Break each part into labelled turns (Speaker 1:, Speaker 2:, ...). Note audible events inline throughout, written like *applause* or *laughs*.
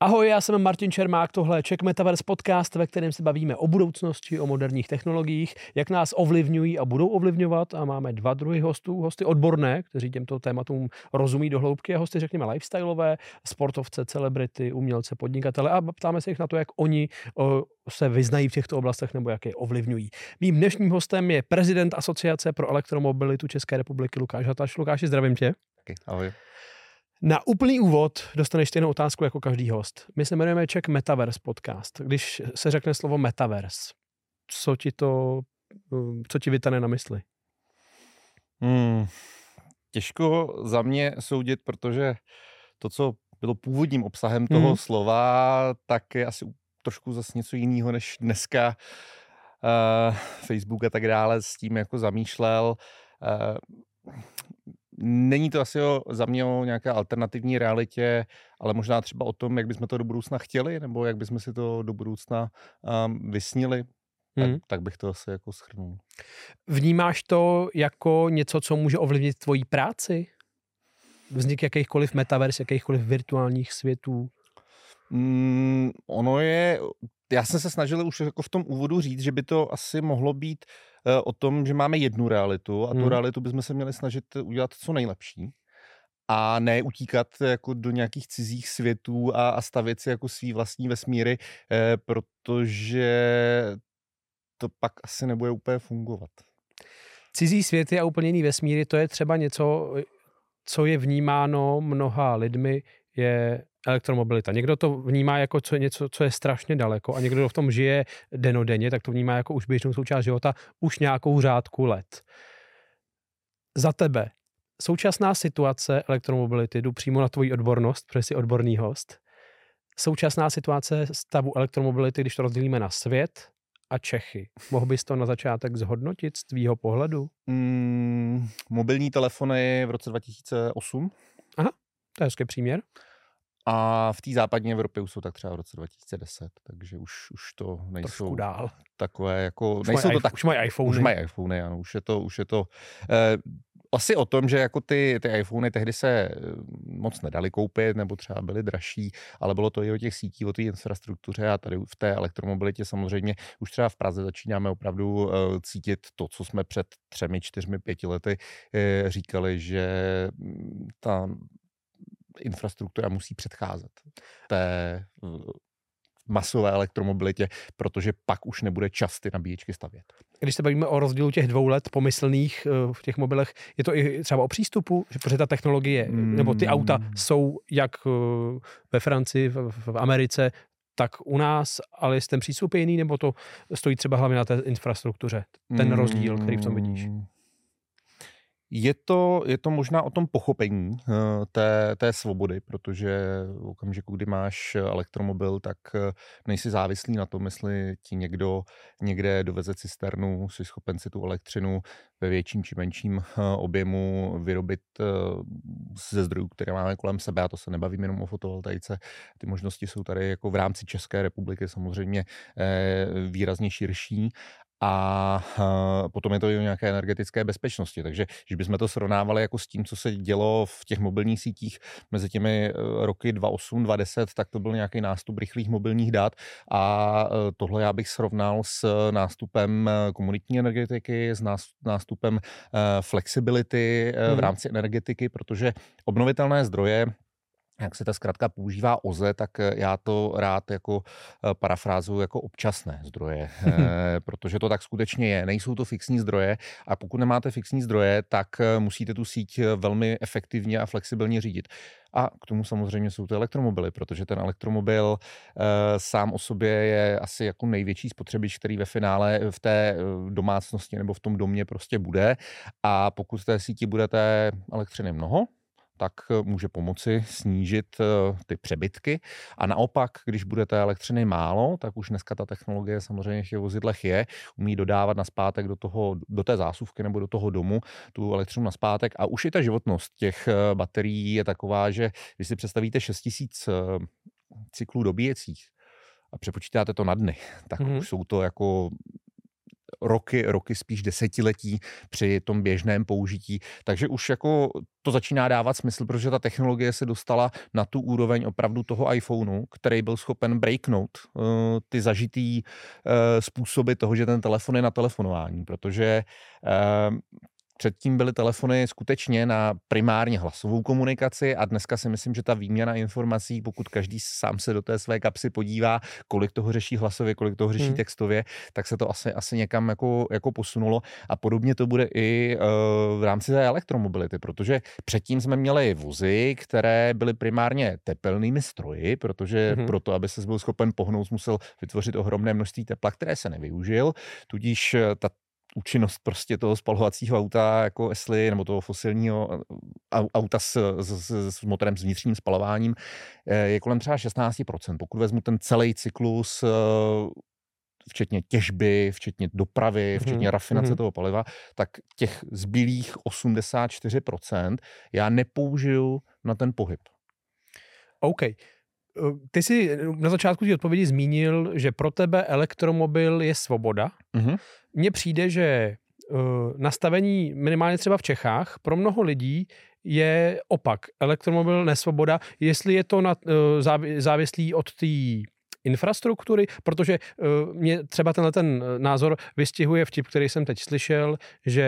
Speaker 1: Ahoj, já jsem Martin Čermák, tohle je Czech Metaverse podcast, ve kterém se bavíme o budoucnosti, o moderních technologiích, jak nás ovlivňují a budou ovlivňovat a máme dva druhy hostů, hosty odborné, kteří těmto tématům rozumí do hloubky a hosty, řekněme, lifestyleové, sportovce, celebrity, umělce, podnikatele a ptáme se jich na to, jak oni se vyznají v těchto oblastech nebo jak je ovlivňují. Mým dnešním hostem je prezident Asociace pro elektromobilitu České republiky Lukáš Hataš. Lukáši, zdravím tě.
Speaker 2: Taky, ahoj.
Speaker 1: Na úplný úvod dostaneš stejnou otázku jako každý host. My se jmenujeme Czech Metaverse podcast. Když se řekne slovo Metaverse, co ti to, co ti vytane na mysli?
Speaker 2: Hmm, těžko za mě soudit, protože to, co bylo původním obsahem toho hmm. slova, tak je asi trošku zase něco jiného, než dneska uh, Facebook a tak dále s tím jako zamýšlel. Uh, Není to asi o, za mě o nějaké alternativní realitě, ale možná třeba o tom, jak bychom to do budoucna chtěli, nebo jak bychom si to do budoucna um, vysnili. Tak, hmm. tak bych to asi jako schrnul.
Speaker 1: Vnímáš to jako něco, co může ovlivnit tvoji práci? Vznik jakýchkoliv metavers, jakýchkoliv virtuálních světů?
Speaker 2: Mm, ono je, já jsem se snažil už jako v tom úvodu říct, že by to asi mohlo být uh, o tom, že máme jednu realitu a hmm. tu realitu bychom se měli snažit udělat co nejlepší a ne utíkat jako do nějakých cizích světů a, a stavět si jako svý vlastní vesmíry, eh, protože to pak asi nebude úplně fungovat.
Speaker 1: Cizí světy a úplně jiný vesmíry, to je třeba něco, co je vnímáno mnoha lidmi, je elektromobilita. Někdo to vnímá jako co, něco, co je strašně daleko a někdo v tom žije denodenně, tak to vnímá jako už běžnou součást života už nějakou řádku let. Za tebe, současná situace elektromobility, jdu přímo na tvoji odbornost, protože jsi odborný host, současná situace stavu elektromobility, když to rozdělíme na svět a Čechy. Mohl bys to na začátek zhodnotit z tvýho pohledu?
Speaker 2: Mm, mobilní telefony v roce 2008.
Speaker 1: Aha, to je hezký příměr.
Speaker 2: A v té západní Evropě už jsou tak třeba v roce 2010, takže už, už to nejsou
Speaker 1: Trošku dál.
Speaker 2: takové jako...
Speaker 1: Už
Speaker 2: nejsou
Speaker 1: mají,
Speaker 2: to tak,
Speaker 1: už mají iPhone.
Speaker 2: Už mají iPhone, ano, už je to, už je to eh, asi o tom, že jako ty, ty iPhony tehdy se eh, moc nedali koupit, nebo třeba byly dražší, ale bylo to i o těch sítí, o té infrastruktuře a tady v té elektromobilitě samozřejmě už třeba v Praze začínáme opravdu uh, cítit to, co jsme před třemi, čtyřmi, pěti lety uh, říkali, že mm, ta infrastruktura musí předcházet té masové elektromobilitě, protože pak už nebude čas ty nabíječky stavět.
Speaker 1: Když se bavíme o rozdílu těch dvou let pomyslných eh, v těch mobilech, je to i třeba o přístupu, že protože ta technologie, mm. nebo ty auta jsou jak eh, ve Francii, v, v Americe, tak u nás, ale jestli ten přístup je jiný, nebo to stojí třeba hlavně na té infrastruktuře, ten rozdíl, který v tom vidíš?
Speaker 2: Je to, je to možná o tom pochopení uh, té, té svobody, protože v okamžiku, kdy máš elektromobil, tak uh, nejsi závislý na tom, jestli ti někdo někde doveze cisternu, jsi schopen si tu elektřinu ve větším či menším uh, objemu vyrobit ze zdrojů, které máme kolem sebe. A to se nebavím jenom o fotovoltaice. Ty možnosti jsou tady jako v rámci České republiky samozřejmě výrazně širší a potom je to i o nějaké energetické bezpečnosti. Takže když bychom to srovnávali jako s tím, co se dělo v těch mobilních sítích mezi těmi e, roky 2008, 2010, tak to byl nějaký nástup rychlých mobilních dat a e, tohle já bych srovnal s nástupem komunitní energetiky, s nástupem flexibility v hmm. rámci energetiky, protože obnovitelné zdroje jak se ta zkrátka používá OZE, tak eh, já to rád jako eh, parafrázuju jako občasné zdroje, *laughs* eh, protože to tak skutečně je. Nejsou to fixní zdroje a pokud nemáte fixní zdroje, tak musíte tu síť velmi efektivně a flexibilně řídit. A k tomu samozřejmě jsou to elektromobily, protože ten elektromobil e, sám o sobě je asi jako největší spotřebič, který ve finále v té domácnosti nebo v tom domě prostě bude. A pokud v té síti budete elektřiny mnoho, tak eh, může pomoci snížit eh, ty přebytky. A naopak, když bude té elektřiny málo, tak už dneska ta technologie samozřejmě v těch vozidlech je, umí dodávat na zpátek do, toho, do té zásuvky nebo do toho domu tu elektřinu na zpátek. A už i ta životnost těch eh, baterií je taková, že když si představíte 6000 cyklů dobíjecích a přepočítáte to na dny, tak mm-hmm. už jsou to jako roky, roky spíš desetiletí při tom běžném použití. Takže už jako to začíná dávat smysl, protože ta technologie se dostala na tu úroveň opravdu toho iPhoneu, který byl schopen breaknout uh, ty zažitý uh, způsoby toho, že ten telefon je na telefonování, protože uh, Předtím byly telefony skutečně na primárně hlasovou komunikaci a dneska si myslím, že ta výměna informací, pokud každý sám se do té své kapsy podívá, kolik toho řeší hlasově, kolik toho řeší hmm. textově, tak se to asi, asi někam jako, jako posunulo a podobně to bude i uh, v rámci té elektromobility, protože předtím jsme měli vozy, které byly primárně tepelnými stroji, protože hmm. proto, aby se byl schopen pohnout, musel vytvořit ohromné množství tepla, které se nevyužil, tudíž eh, ta účinnost prostě toho spalovacího auta jako Esli nebo toho fosilního eh, auta s, s, s motorem s vnitřním spalováním eh, je kolem třeba 16%. Pokud vezmu ten celý cyklus eh, včetně těžby, včetně dopravy, mhm, včetně rafinace mm-hmm. toho paliva, tak těch zbylých 84% já nepoužiju na ten pohyb.
Speaker 1: OK. Ty jsi na začátku té odpovědi zmínil, že pro tebe elektromobil je svoboda. Mm-hmm mně přijde, že uh, nastavení minimálně třeba v Čechách pro mnoho lidí je opak. Elektromobil nesvoboda, jestli je to na, uh, závislý od té infrastruktury, protože uh, mě třeba tenhle ten názor vystihuje vtip, který jsem teď slyšel, že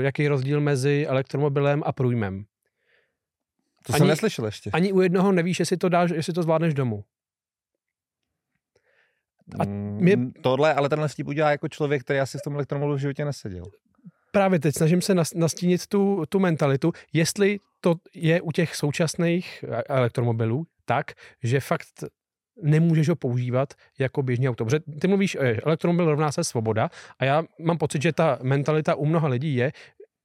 Speaker 1: jaký je rozdíl mezi elektromobilem a průjmem.
Speaker 2: To ani, jsem neslyšel ještě.
Speaker 1: Ani u jednoho nevíš, jestli to dáš, jestli to zvládneš domů.
Speaker 2: A mm, mě... Tohle, ale tenhle vtip udělá jako člověk, který asi v tom elektromobilu v životě neseděl.
Speaker 1: Právě teď snažím se nastínit tu, tu mentalitu, jestli to je u těch současných e, elektromobilů tak, že fakt nemůžeš ho používat jako běžný auto. Protože ty mluvíš, že elektromobil rovná se svoboda a já mám pocit, že ta mentalita u mnoha lidí je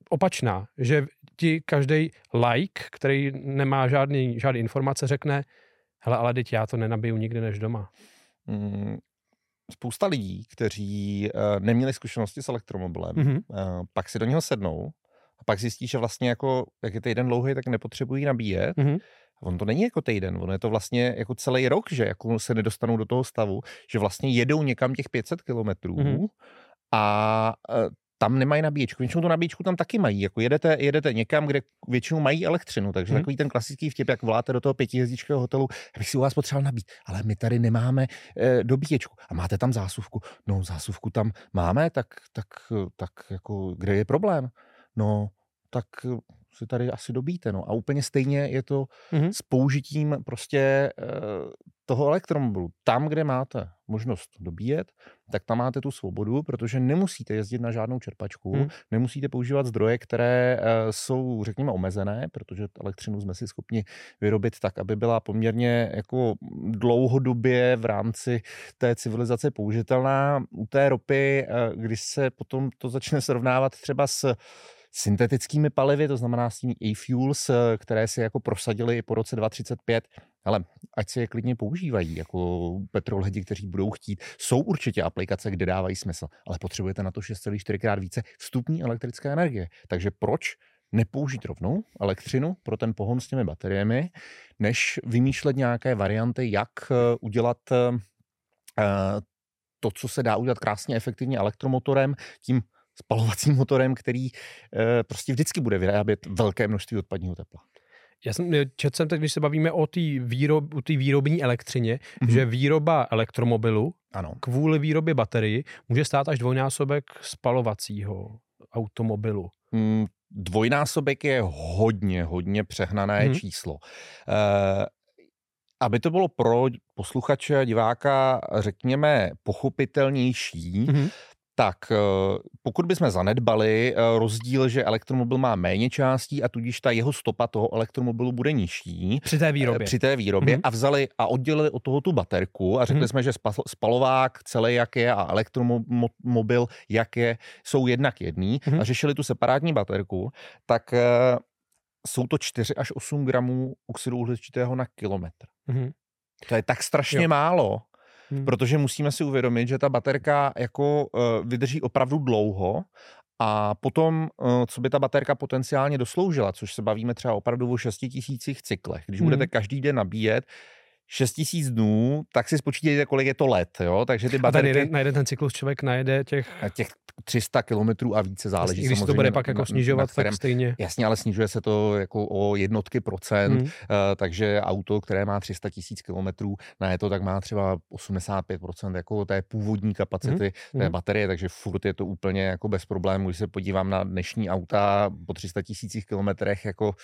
Speaker 1: opačná, že ti každý like, který nemá žádný, žádný informace, řekne, hele, ale teď já to nenabiju nikdy než doma. Mm,
Speaker 2: spousta lidí, kteří uh, neměli zkušenosti s elektromobilem, mm-hmm. uh, pak si do něho sednou a pak zjistí, že vlastně jako, jak je týden dlouhý, tak nepotřebují nabíjet. Mm-hmm. On to není jako týden, on je to vlastně jako celý rok, že jako se nedostanou do toho stavu, že vlastně jedou někam těch 500 kilometrů mm-hmm. a uh, tam nemají nabíječku. Většinou tu nabíječku tam taky mají. Jako jedete, jedete někam, kde většinou mají elektřinu. Takže hmm. takový ten klasický vtip, jak voláte do toho pětihvězdičkého hotelu, já bych si u vás potřeboval nabít, ale my tady nemáme e, dobíječku. A máte tam zásuvku. No, zásuvku tam máme, tak, tak, tak jako, kde je problém? No, tak si tady asi dobíte. No. A úplně stejně je to mm-hmm. s použitím prostě e, toho elektromobilu. Tam, kde máte možnost dobíjet, tak tam máte tu svobodu, protože nemusíte jezdit na žádnou čerpačku, hmm. nemusíte používat zdroje, které e, jsou, řekněme, omezené, protože elektřinu jsme si schopni vyrobit tak, aby byla poměrně jako dlouhodobě v rámci té civilizace použitelná. U té ropy, e, když se potom to začne srovnávat třeba s syntetickými palivy, to znamená s těmi e-fuels, eh, které si jako prosadili i po roce 2035, ale ať si je klidně používají, jako petrolhedi, kteří budou chtít. Jsou určitě aplikace, kde dávají smysl, ale potřebujete na to 6,4 krát více vstupní elektrické energie. Takže proč nepoužít rovnou elektřinu pro ten pohon s těmi bateriemi, než vymýšlet nějaké varianty, jak eh, udělat eh, to, co se dá udělat krásně efektivně elektromotorem, tím spalovacím motorem, který e, prostě vždycky bude vyrábět velké množství odpadního tepla.
Speaker 1: Já jsem četl jsem teď, když se bavíme o té výrob, výrobní elektřině, mm-hmm. že výroba elektromobilu ano. kvůli výrobě baterii může stát až dvojnásobek spalovacího automobilu. Mm,
Speaker 2: dvojnásobek je hodně, hodně přehnané mm-hmm. číslo. E, aby to bylo pro posluchače a diváka, řekněme, pochopitelnější, mm-hmm tak eh, pokud bychom zanedbali eh, rozdíl, že elektromobil má méně částí a tudíž ta jeho stopa toho elektromobilu bude nižší.
Speaker 1: Při té výrobě.
Speaker 2: Při té výrobě mm-hmm. a vzali a oddělili od toho tu baterku a řekli mm-hmm. jsme, že spalovák celý jak je a elektromobil jak je, jsou jednak jedný mm-hmm. a řešili tu separátní baterku, tak eh, jsou to 4 až 8 gramů oxidu uhličitého na kilometr. Mm-hmm. To je tak strašně jo. málo, Hmm. Protože musíme si uvědomit, že ta baterka jako uh, vydrží opravdu dlouho a potom, uh, co by ta baterka potenciálně dosloužila, což se bavíme třeba opravdu o 6 tisících cyklech. Když hmm. budete každý den nabíjet, 6 tisíc dnů, tak si spočítejte, kolik je to let, jo? Takže ty baterky...
Speaker 1: A jeden, na jeden ten cyklus člověk najede těch...
Speaker 2: Těch 300 kilometrů a více záleží
Speaker 1: Když
Speaker 2: samozřejmě.
Speaker 1: to bude pak jako snižovat, kterém, tak stejně.
Speaker 2: Jasně, ale snižuje se to jako o jednotky procent, hmm. uh, takže auto, které má 300 tisíc kilometrů na je to, tak má třeba 85 procent jako té původní kapacity hmm. té hmm. baterie, takže furt je to úplně jako bez problémů. Když se podívám na dnešní auta po 300 tisících kilometrech, jako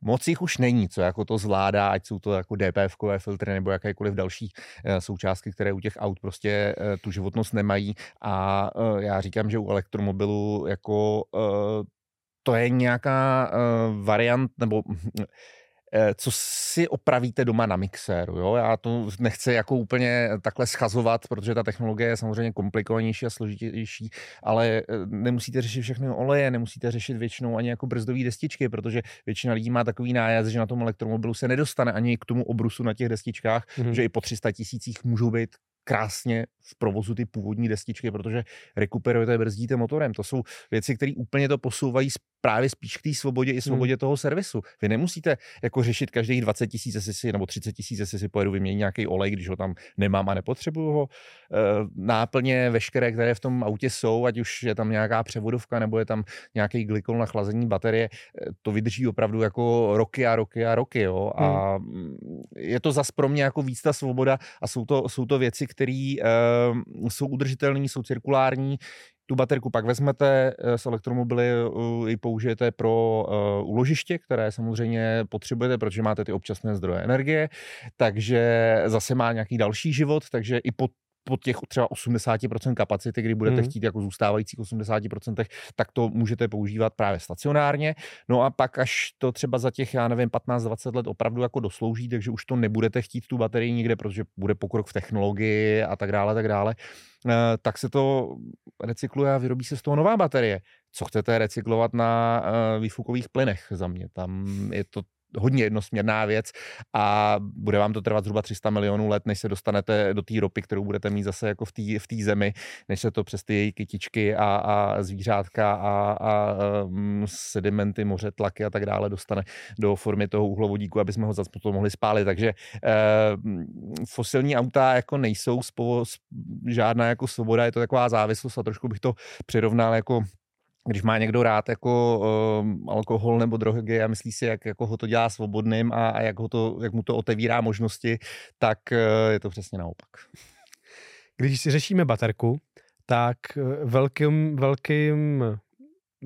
Speaker 2: moc jich už není, co jako to zvládá, ať jsou to jako DPF-kové filtry nebo jakékoliv další uh, součástky, které u těch aut prostě uh, tu životnost nemají. A uh, já říkám, že u elektromobilu jako to je nějaká variant, nebo Eh, co si opravíte doma na mixéru. Jo? Já to nechci jako úplně takhle schazovat, protože ta technologie je samozřejmě komplikovanější a složitější, ale eh, nemusíte řešit všechny oleje, nemusíte řešit většinou ani jako brzdové destičky, protože většina lidí má takový nájezd, že na tom elektromobilu se nedostane ani k tomu obrusu na těch destičkách, mm-hmm. že i po 300 tisících můžou být krásně v provozu ty původní destičky, protože rekuperujete, brzdíte motorem. To jsou věci, které úplně to posouvají právě spíš k té svobodě i hmm. svobodě hmm. toho servisu. Vy nemusíte jako řešit každých 20 tisíc, jestli si, nebo 30 tisíc, jestli si pojedu vyměnit nějaký olej, když ho tam nemám a nepotřebuju ho. E, náplně veškeré, které v tom autě jsou, ať už je tam nějaká převodovka nebo je tam nějaký glykol na chlazení baterie, eh, to vydrží opravdu jako roky a roky a roky. Jo? A hmm. je to zas pro mě jako víc ta svoboda a jsou to, jsou to věci, které uh, jsou udržitelné, jsou cirkulární. Tu baterku pak vezmete eh, z elektromobily, uh, ji použijete pro uložiště, které samozřejmě potřebujete, protože máte ty občasné zdroje energie, takže zase má nějaký další život, takže i po po těch třeba 80% kapacity, kdy budete hmm. chtít jako zůstávajících 80%, tak to můžete používat právě stacionárně. No a pak až to třeba za těch, já nevím, 15-20 let opravdu jako doslouží, takže už to nebudete chtít tu baterii nikde, protože bude pokrok v technologii a tak dále, tak dále, eh, tak se to recykluje a vyrobí se z toho nová baterie co chcete recyklovat na uh, výfukových plynech za mě. Tam je to hodně jednosměrná věc a bude vám to trvat zhruba 300 milionů let, než se dostanete do té ropy, kterou budete mít zase jako v té v zemi, než se to přes ty její kytičky a, a zvířátka a, a um, sedimenty, moře, tlaky a tak dále dostane do formy toho uhlovodíku, aby jsme ho zase potom mohli spálit. Takže eh, fosilní auta jako nejsou spovo, žádná jako svoboda, je to taková závislost a trošku bych to přirovnal jako když má někdo rád jako uh, alkohol nebo drogy a myslí si, jak jako ho to dělá svobodným a, a jak, ho to, jak mu to otevírá možnosti, tak uh, je to přesně naopak.
Speaker 1: Když si řešíme baterku, tak eh, velkým, velkým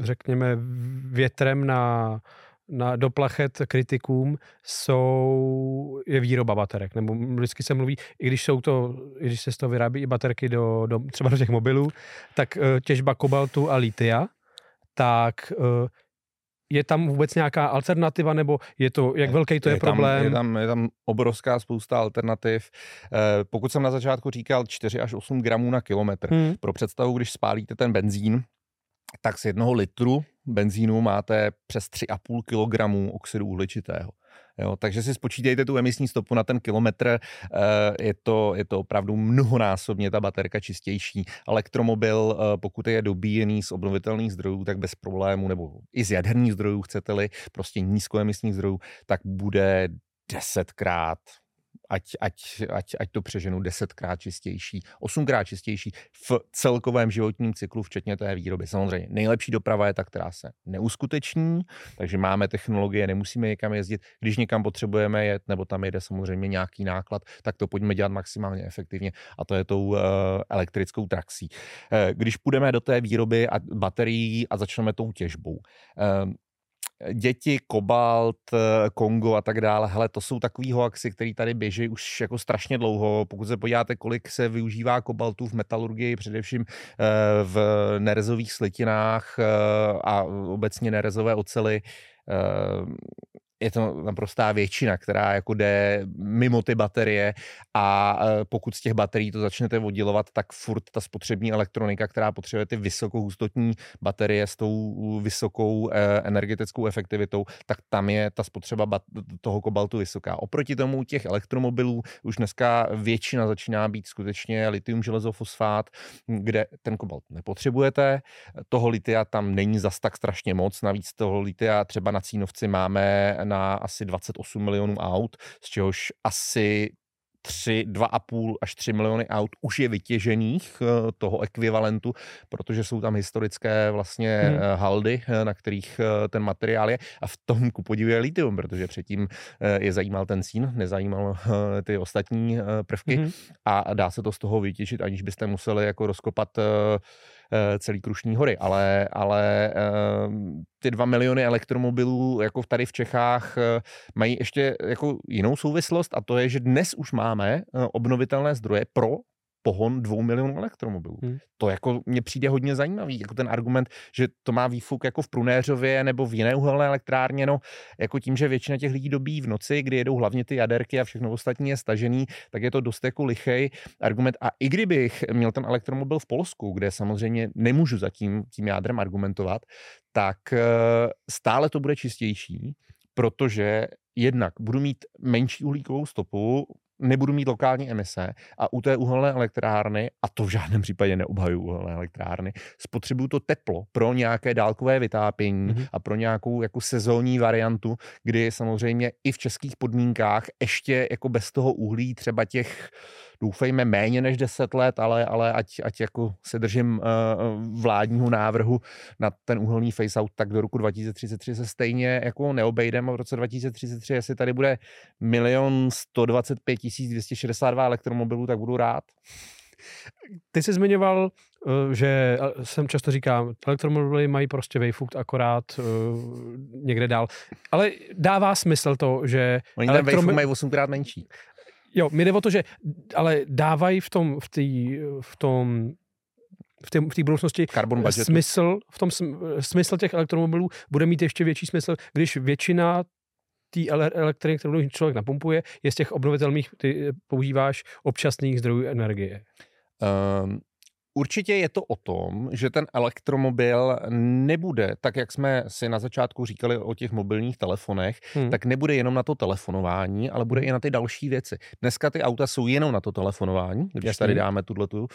Speaker 1: řekněme, větrem na, na doplachet kritikům jsou, je výroba baterek. Nebo vždycky se mluví, i když jsou to, i když se z toho vyrábí i baterky do, do třeba do těch mobilů, tak těžba kobaltu a litia tak eh, je tam vůbec nějaká alternativa, nebo je to, jak velký to je, je problém?
Speaker 2: Tam, je, tam, je tam obrovská spousta alternativ. Eh, pokud jsem na začátku říkal 4 až 8 gramů na kilometr, hmm. pro představu, když spálíte ten benzín, tak z jednoho litru benzínu máte přes 3,5 kg oxidu uhličitého. Jo, takže si spočítejte tu emisní stopu na ten kilometr, eh, je to, je to opravdu mnohonásobně ta baterka čistější. Elektromobil, eh, pokud je dobíjený z obnovitelných zdrojů, tak bez problému, nebo i z jaderných zdrojů, chcete-li, prostě nízkoemisních zdrojů, tak bude desetkrát, ať, ať, ať, ať to přeženu desetkrát čistější, osmkrát čistější v celkovém životním cyklu, včetně té výroby. Samozřejmě nejlepší doprava je ta, která se neuskuteční, takže máme technologie, nemusíme někam jezdit. Když někam potřebujeme jet, nebo tam jede samozřejmě nějaký náklad, tak to pojďme dělat maximálně efektivně a to je tou uh, elektrickou traxí. Uh, když půjdeme do té výroby a baterií a začneme tou těžbou, uh, děti, kobalt, eh, Kongo a tak dále, hele, to jsou takový hoaxy, který tady běží už jako strašně dlouho. Pokud se podíváte, kolik se využívá kobaltu v metalurgii, především eh, v nerezových slitinách eh, a obecně nerezové ocely, je to naprostá většina, která jako jde mimo ty baterie a e, pokud z těch baterií to začnete oddělovat, tak furt ta spotřební elektronika, která potřebuje ty vysokohustotní baterie s tou vysokou e, energetickou efektivitou, tak tam je ta spotřeba toho kobaltu vysoká. Oproti tomu těch elektromobilů už dneska většina začíná být skutečně litium železofosfát, kde ten kobalt nepotřebujete. Toho litia tam není zas tak strašně moc, navíc toho litia třeba na Cínovci máme na asi 28 milionů aut, z čehož asi 3, 2,5 až 3 miliony aut už je vytěžených eh, toho ekvivalentu, protože jsou tam historické vlastně hmm. haldy, na kterých ten materiál je a v tom ku podivu je litium, protože předtím je zajímal ten cín, nezajímal ty ostatní prvky hmm. a dá se to z toho vytěžit, aniž byste museli jako rozkopat Eh, celý Krušní hory, ale, ale ehm, ty dva miliony elektromobilů jako tady v Čechách eh, mají ještě jako jinou souvislost a to je, že dnes už máme eh, obnovitelné zdroje pro pohon dvou milionů elektromobilů. Hmm. To jako mně přijde hodně zajímavý, jako ten argument, že to má výfuk jako v Prunéřově nebo v jiné uhelné elektrárně, no jako tím, že většina těch lidí dobí v noci, kdy jedou hlavně ty jaderky a všechno ostatní je stažený, tak je to dost jako lichej argument. A i kdybych měl ten elektromobil v Polsku, kde samozřejmě nemůžu zatím tím jádrem argumentovat, tak eh, stále to bude čistější, protože jednak budu mít menší uhlíkovou stopu, nebudu mít lokální emise a u té uhelné elektrárny, a to v žádném případě neobhajuju uhelné elektrárny, spotřebuju to teplo pro nějaké dálkové vytápění mm-hmm. a pro nějakou jako sezónní variantu, kdy samozřejmě i v českých podmínkách ještě jako bez toho uhlí třeba těch doufejme méně než 10 let, ale, ale ať, ať jako se držím uh, vládního návrhu na ten uhelný face-out, tak do roku 2033 se stejně jako neobejdeme. V roce 2033, jestli tady bude milion 125 262 elektromobilů, tak budu rád.
Speaker 1: Ty jsi zmiňoval, eh, že jsem často říkám, elektromobily mají prostě vejfukt akorát někde dál. Ale dává smysl to, že...
Speaker 2: Oni ten elektromi... mají 8 krát menší.
Speaker 1: Jo, mi jde o to, že ale dávají v tom, v, tý, v tom v té, v té budoucnosti
Speaker 2: Carbon budgetu.
Speaker 1: smysl, v tom smysl těch elektromobilů bude mít ještě větší smysl, když většina té elektriny, kterou člověk napumpuje, je z těch obnovitelných, ty používáš občasných zdrojů energie. Um,
Speaker 2: Určitě je to o tom, že ten elektromobil nebude, tak jak jsme si na začátku říkali o těch mobilních telefonech, hmm. tak nebude jenom na to telefonování, ale bude i na ty další věci. Dneska ty auta jsou jenom na to telefonování, když Jasný. tady dáme tuhle tu uh,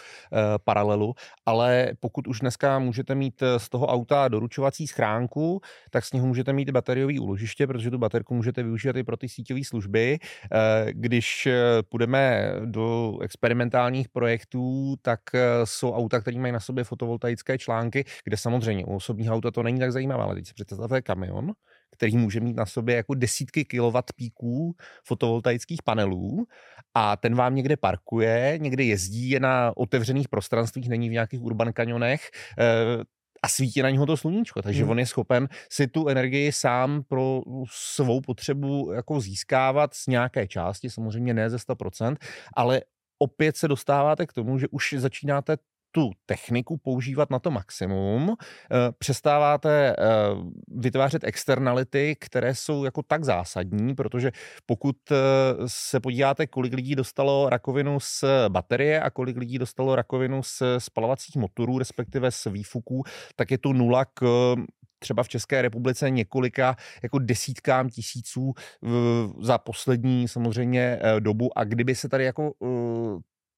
Speaker 2: paralelu, ale pokud už dneska můžete mít eh, z toho auta doručovací schránku, tak z něho můžete mít bateriový úložiště, protože tu baterku můžete využít i pro ty síťové služby. Uh, když půjdeme do experimentálních projektů, tak jsou auta, které mají na sobě fotovoltaické články, kde samozřejmě u osobních auta to není tak zajímavé, ale teď si představte kamion, který může mít na sobě jako desítky kilowatt píků fotovoltaických panelů a ten vám někde parkuje, někde jezdí, je na otevřených prostranstvích, není v nějakých urban kanionech, eh, a svítí na něho to sluníčko, takže hmm. on je schopen si tu energii sám pro svou potřebu jako získávat z nějaké části, samozřejmě ne ze 100%, ale opět se dostáváte k tomu, že už začínáte tu techniku používat na to maximum, eh, přestáváte eh, vytvářet externality, které jsou jako tak zásadní, protože pokud eh, se podíváte, kolik lidí dostalo rakovinu z baterie a kolik lidí dostalo rakovinu z spalovacích motorů, respektive z výfuků, tak je to nula k třeba v České republice několika jako desítkám tisíců za poslední samozřejmě dobu. A kdyby se tady jako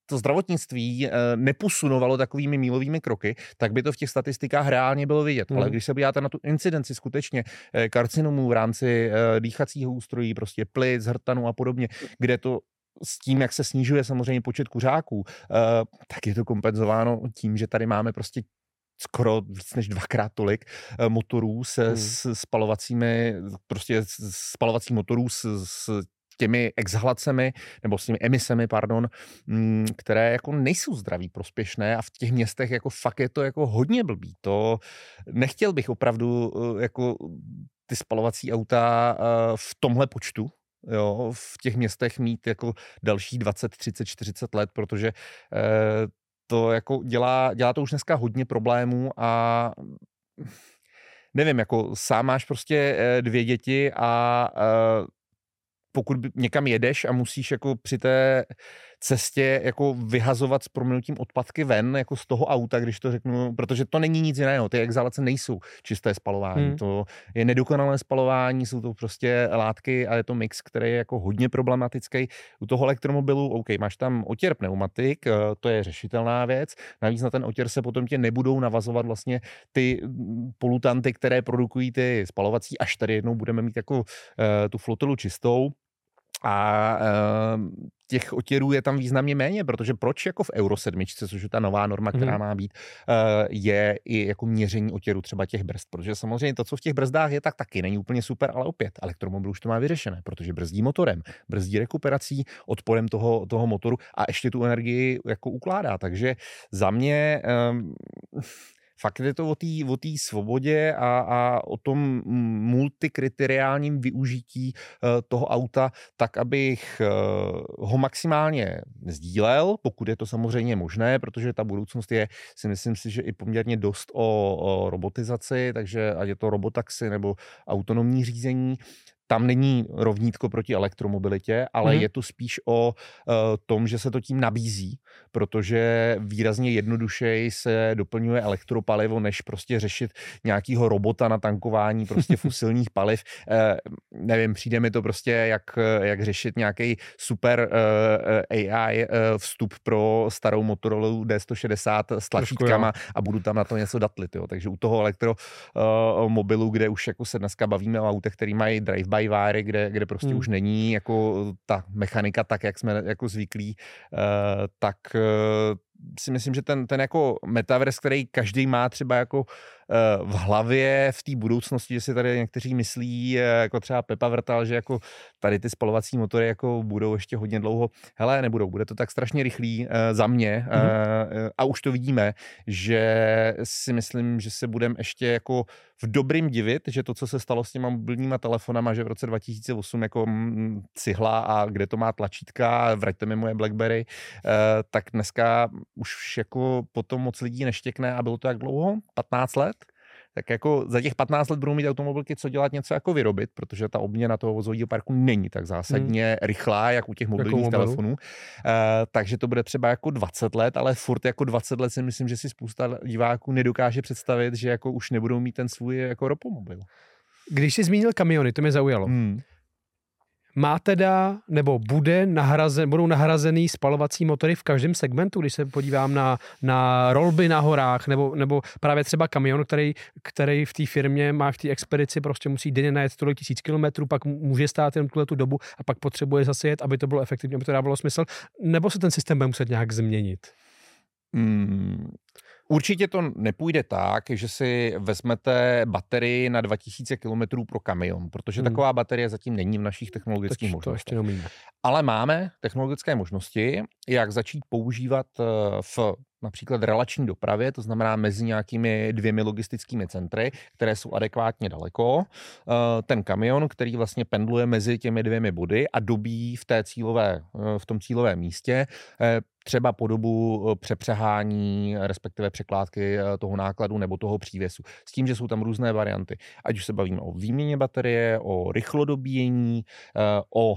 Speaker 2: to zdravotnictví eh, neposunovalo takovými mílovými kroky, tak by to v těch statistikách reálně bylo vidět. Hmm. Ale když se podíváte na tu incidenci skutečně eh, karcinomů v rámci eh, dýchacího ústrojí, prostě plic, hrtanu a podobně, kde to s tím, jak se snižuje samozřejmě počet kuřáků, tak je to kompenzováno tím, že tady máme prostě skoro víc než dvakrát tolik motorů se hmm. s spalovacími, prostě spalovací motorů s, s těmi exhalacemi nebo s těmi emisemi, pardon, mm, které jako nejsou zdraví prospěšné a v těch městech jako fakt je to jako hodně blbý. To nechtěl bych opravdu eh, jako ty spalovací auta eh, v tomhle počtu, jo, v těch městech mít jako další 20, 30, 40 let, protože eh, to jako dělá, dělá to už dneska hodně problémů a nevím, jako sám máš prostě dvě děti a pokud někam jedeš a musíš jako při té cestě jako vyhazovat s proměnutím odpadky ven jako z toho auta, když to řeknu, protože to není nic jiného, ty exhalace nejsou čisté spalování, hmm. to je nedokonalé spalování, jsou to prostě látky a je to mix, který je jako hodně problematický. U toho elektromobilu, OK, máš tam otěr pneumatik, eh, to je řešitelná věc, navíc na ten otěr se potom tě nebudou navazovat vlastně ty mm, polutanty, které produkují ty spalovací, až tady jednou budeme mít jako uh, tu flotilu čistou, A uh, těch otěrů je tam významně méně, protože proč jako v Euro 7, což je ta nová norma, která mhm. má být, uh, je i jako měření otěru třeba těch brzd, protože samozřejmě to, co v těch brzdách je, tak taky není úplně super, ale opět elektromobil už to má vyřešené, protože brzdí motorem, brzdí rekuperací, odporem toho, toho motoru a ještě tu energii jako ukládá. Takže za mě um, fakt je to o té svobodě a, a o tom multikriteriálním využití uh, toho auta, tak abych uh, ho maximálně sdílel, pokud je to samozřejmě možné, protože ta budoucnost je, si myslím si, že i poměrně dost o, o robotizaci, takže ať je to robotaxi nebo autonomní řízení, tam není rovnítko proti elektromobilitě, ale mm. je to spíš o uh, tom, že se to tím nabízí, protože výrazně jednodušeji se doplňuje elektropalivo, než prostě řešit nějakýho robota na tankování prostě *laughs* fosilních paliv. Uh, nevím, přijde mi to prostě jak, jak řešit nějaký super uh, eh, AI vstup pro starou Motorola D160 s tlačítkama a budu tam na to něco datlit. Jo. Takže u toho elektromobilu, kde už jako se dneska bavíme o autech, který mají drive wire, kde, kde prostě hmm. už není jako ta mechanika tak, jak jsme jako zvyklí, uh, tak uh, si myslím, že ten, ten jako metaverse, který každý má třeba jako Eh, v hlavě v té budoucnosti, že si tady někteří myslí, eh, jako třeba Pepa Vrtal, že jako tady ty spalovací motory jako budou ještě hodně dlouho. Hele, nebudou, bude to tak strašně rychlý uh, za mě mm-hmm. a už to vidíme, že si myslím, že se budeme ještě jako v dobrým divit, že to, co se stalo s těma mobilníma telefonama, že v roce 2008 jako mm, cihla a kde to má tlačítka, vraťte mi moje Blackberry, tak dneska už jako potom moc lidí neštěkne a bylo to jak dlouho? 15 let? tak jako za těch 15 let budou mít automobilky co dělat něco jako vyrobit, protože ta obměna toho vozového parku není tak zásadně hmm. rychlá, jak u těch mobilních telefonů. Uh, takže to bude třeba jako 20 let, ale furt jako 20 let si myslím, že si spousta diváků nedokáže představit, že jako už nebudou mít ten svůj jako ropomobil.
Speaker 1: Když jsi zmínil kamiony, to mě zaujalo. Hmm má teda, nebo bude nahrazen, budou nahrazený spalovací motory v každém segmentu, když se podívám na, na rolby na horách, nebo, nebo právě třeba kamion, který, který v té firmě má v té expedici, prostě musí denně najet tolik tisíc kilometrů, pak může stát jen tuhle tu dobu a pak potřebuje zase jet, aby to bylo efektivní, aby to dávalo smysl, nebo se ten systém bude muset nějak změnit?
Speaker 2: Hmm, Určitě to nepůjde tak, že si vezmete baterii na 2000 km pro kamion, protože hmm. taková baterie zatím není v našich technologických Teď možnostech. To ještě Ale máme technologické možnosti, jak začít používat eh, v například relační dopravě, to znamená mezi nějakými dvěmi logistickými centry, které jsou adekvátně daleko. Eh, ten kamion, který vlastně pendluje mezi těmi dvěmi body a dobí v, té cílové, eh, v tom cílovém místě, třeba po dobu eh, přepřehání, respektive překládky eh, toho nákladu nebo toho přívěsu. S tím, že jsou tam různé varianty. Ať už se bavíme o výměně baterie, o rychlodobíjení, eh, o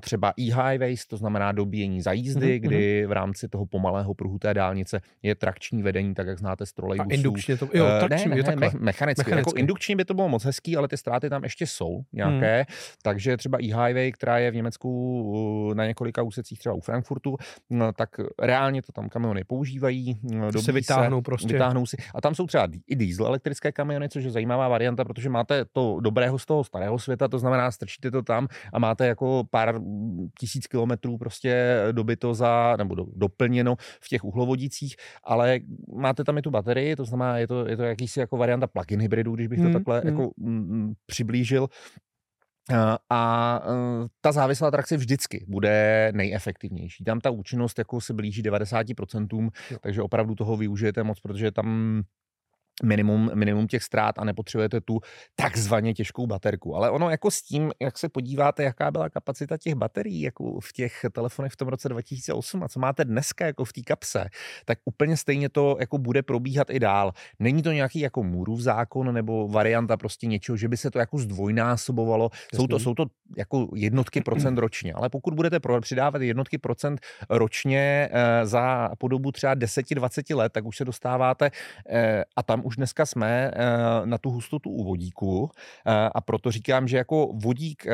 Speaker 2: třeba e-highways, to znamená dobíjení za jízdy, mm-hmm. kdy v rámci toho pomalého pruhu té dálnice je trakční vedení, tak jak znáte z trolejbusů. A
Speaker 1: indukčně to, jo, trakční,
Speaker 2: ne,
Speaker 1: ne, ne,
Speaker 2: me, mechanicky. mechanicky. Jako indukční by to bylo moc hezký, ale ty ztráty tam ještě jsou nějaké, mm. takže třeba e-highway, která je v Německu na několika úsecích, třeba u Frankfurtu, no, tak reálně to tam kamiony používají.
Speaker 1: To se vytáhnou se, prostě.
Speaker 2: Vytáhnou si. A tam jsou třeba i diesel elektrické kamiony, což je zajímavá varianta, protože máte to dobrého z toho starého světa, to znamená, strčíte to tam a máte jako pár tisíc kilometrů prostě dobyto za, nebo do, doplněno v těch uhlovodících, ale máte tam i tu baterii, to znamená, je to, je to jakýsi jako varianta plug-in hybridu, když bych to hmm, takhle hmm. jako m, přiblížil. Eh, a eh, ta závislá trakce vždycky bude nejefektivnější. Tam ta účinnost jako se blíží 90%, jo. takže opravdu toho využijete moc, protože tam minimum, minimum těch ztrát a nepotřebujete tu takzvaně těžkou baterku. Ale ono jako s tím, jak se podíváte, jaká byla kapacita těch baterií jako v těch telefonech v tom roce 2008 a co máte dneska jako v té kapse, tak úplně stejně to jako bude probíhat i dál. Není to nějaký jako Můrův zákon nebo varianta prostě něčeho, že by se to jako zdvojnásobovalo. Jsou to, jsou to jako jednotky procent *clears throat* ročně, ale pokud budete přidávat jednotky procent ročně e, za podobu třeba 10-20 let, tak už se dostáváte e, a tam už dneska jsme eh, na tu hustotu u vodíku eh, a proto říkám, že jako vodík eh,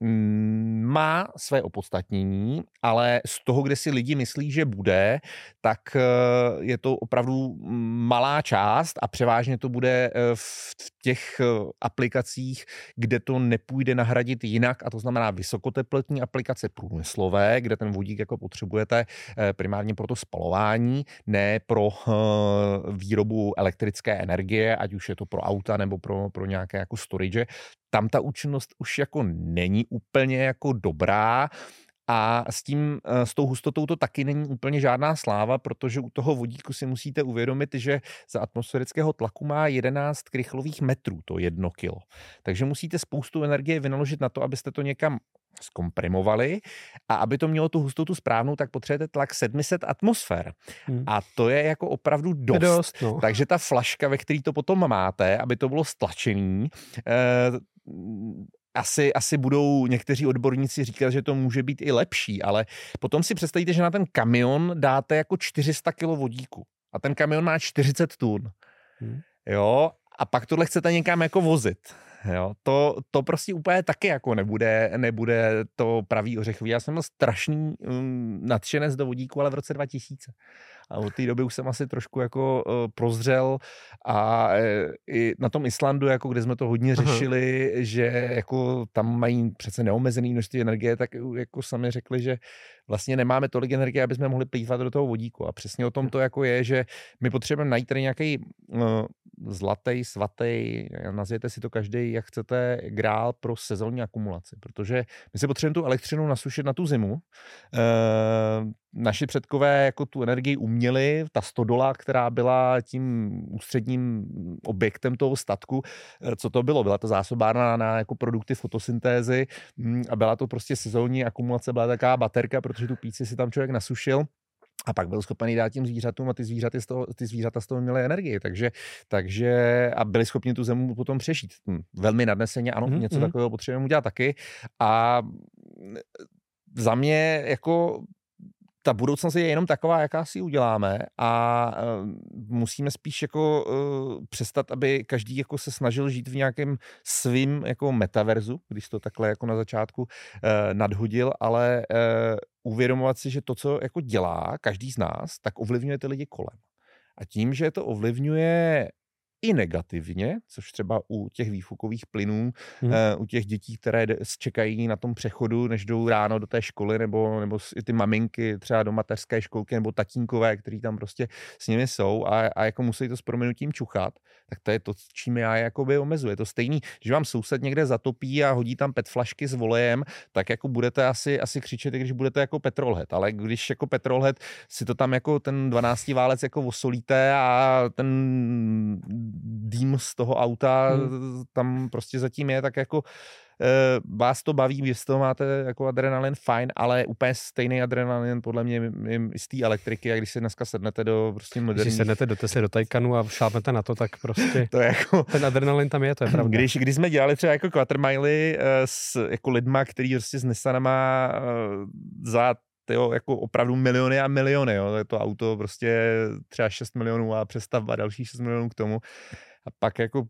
Speaker 2: má své opodstatnění, ale z toho, kde si lidi myslí, že bude, tak eh, je to opravdu malá část a převážně to bude eh, v těch aplikacích, kde to nepůjde nahradit jinak, a to znamená vysokoteplotní aplikace průmyslové, kde ten vodík jako potřebujete primárně pro to spalování, ne pro výrobu elektrické energie, ať už je to pro auta nebo pro, pro nějaké jako storage, tam ta účinnost už jako není úplně jako dobrá. A s tím, eh, s tou hustotou to taky není úplně žádná sláva, protože u toho vodíku si musíte uvědomit, že za atmosférického tlaku má 11 krychlových metrů, to jedno kilo. Takže musíte spoustu energie vynaložit na to, abyste to někam zkomprimovali a aby to mělo tu hustotu správnou, tak potřebujete tlak 700 atmosfér. Hmm. A to je jako opravdu dost. dost no. Takže ta flaška, ve které to potom máte, aby to bylo stlačený, eh, asi, asi budou někteří odborníci říkat, že to může být i lepší, ale potom si představíte, že na ten kamion dáte jako 400 kg vodíku a ten kamion má 40 tun. Hmm. Jo, a pak tohle chcete někam jako vozit. Jo, to, to prostě úplně taky jako nebude, nebude to pravý ořechový. Já jsem byl strašný um, nadšenec do vodíku, ale v roce 2000. A od té doby už jsem asi trošku jako uh, prozřel a uh, i na tom Islandu, jako kde jsme to hodně řešili, Aha. že jako tam mají přece neomezený množství energie, tak jako sami řekli, že vlastně nemáme tolik energie, aby jsme mohli plývat do toho vodíku. A přesně o tom to jako je, že my potřebujeme najít tady nějaký uh, zlatý, svatý, nazvěte si to každý, jak chcete, grál pro sezónní akumulaci, protože my si potřebujeme tu elektřinu nasušit na tu zimu. Uh, naši předkové jako tu energii uměli, ta stodola, která byla tím ústředním objektem toho statku, eh, co to bylo? Byla to zásobárna na jako produkty fotosyntézy mm, a byla to prostě sezónní akumulace, byla taková baterka, protože tu píci si tam člověk nasušil a pak byl schopen dát těm zvířatům a ty, zvířaty z toho, ty zvířata z toho měly energii. Takže, takže a byli schopni tu zemu potom přežít. Hm, velmi nadneseně, ano, mm-hmm. něco mhm. takového potřebujeme udělat taky. A za mě jako ta budoucnost je jenom taková, jaká si uděláme a uh, musíme spíš jako uh, přestat, aby každý jako se snažil žít v nějakém svým jako metaverzu, když to takhle jako na začátku uh, nadhodil, ale uvědomovat si, že to, co jako dělá každý z nás, tak ovlivňuje ty lidi kolem. A tím, že to ovlivňuje i negativně, což třeba u těch výfukových plynů, hmm. uh, u těch dětí, které čekají na tom přechodu, než jdou ráno do té školy, nebo, nebo i ty maminky třeba do mateřské školky, nebo tatínkové, který tam prostě s nimi jsou a, a jako musí to s proměnutím čuchat, tak to je to, čím já jakoby omezuje. To stejný, že vám soused někde zatopí a hodí tam pet flašky s volejem, tak jako budete asi, asi křičet, když budete jako petrolhead, ale když jako petrolhead si to tam jako ten 12 válec jako osolíte a ten dým z toho auta hmm. tam prostě zatím je, tak jako e, vás to baví, vy z toho máte jako adrenalin fajn, ale úplně stejný adrenalin podle mě z té elektriky, a když si dneska sednete do prostě moderních...
Speaker 1: Když sednete do Tesly, do Taycanu a šlápnete na to, tak prostě *laughs* to je jako... ten adrenalin tam je, to je pravda.
Speaker 2: Když, když jsme dělali třeba jako quartermily e, s jako lidma, který prostě s Nissanama e, za tyjo, jako opravdu miliony a miliony, jo. To auto prostě třeba 6 milionů a přestavba další 6 milionů k tomu. A pak jako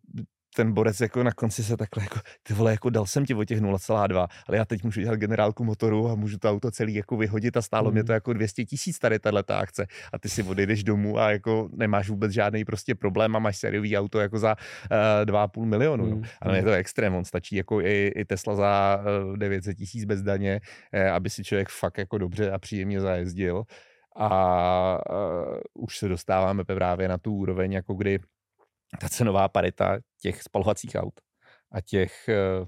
Speaker 2: ten borec jako na konci se takhle jako, ty vole, jako dal jsem ti o těch 0,2, ale já teď můžu dělat generálku motoru a můžu to auto celý jako vyhodit a stálo mm. mě to jako 200 tisíc tady tato akce a ty si odejdeš domů a jako nemáš vůbec žádný prostě problém a máš sériový auto jako za uh, 2,5 milionu. Mm. No. Ano, je to extrém, on stačí jako i, i Tesla za uh, eh, 900 tisíc bez daně, uh, aby si člověk fakt jako dobře a příjemně zajezdil. A uh, už se dostáváme právě na tu úroveň, jako kdy ta cenová parita těch spalovacích aut a těch uh,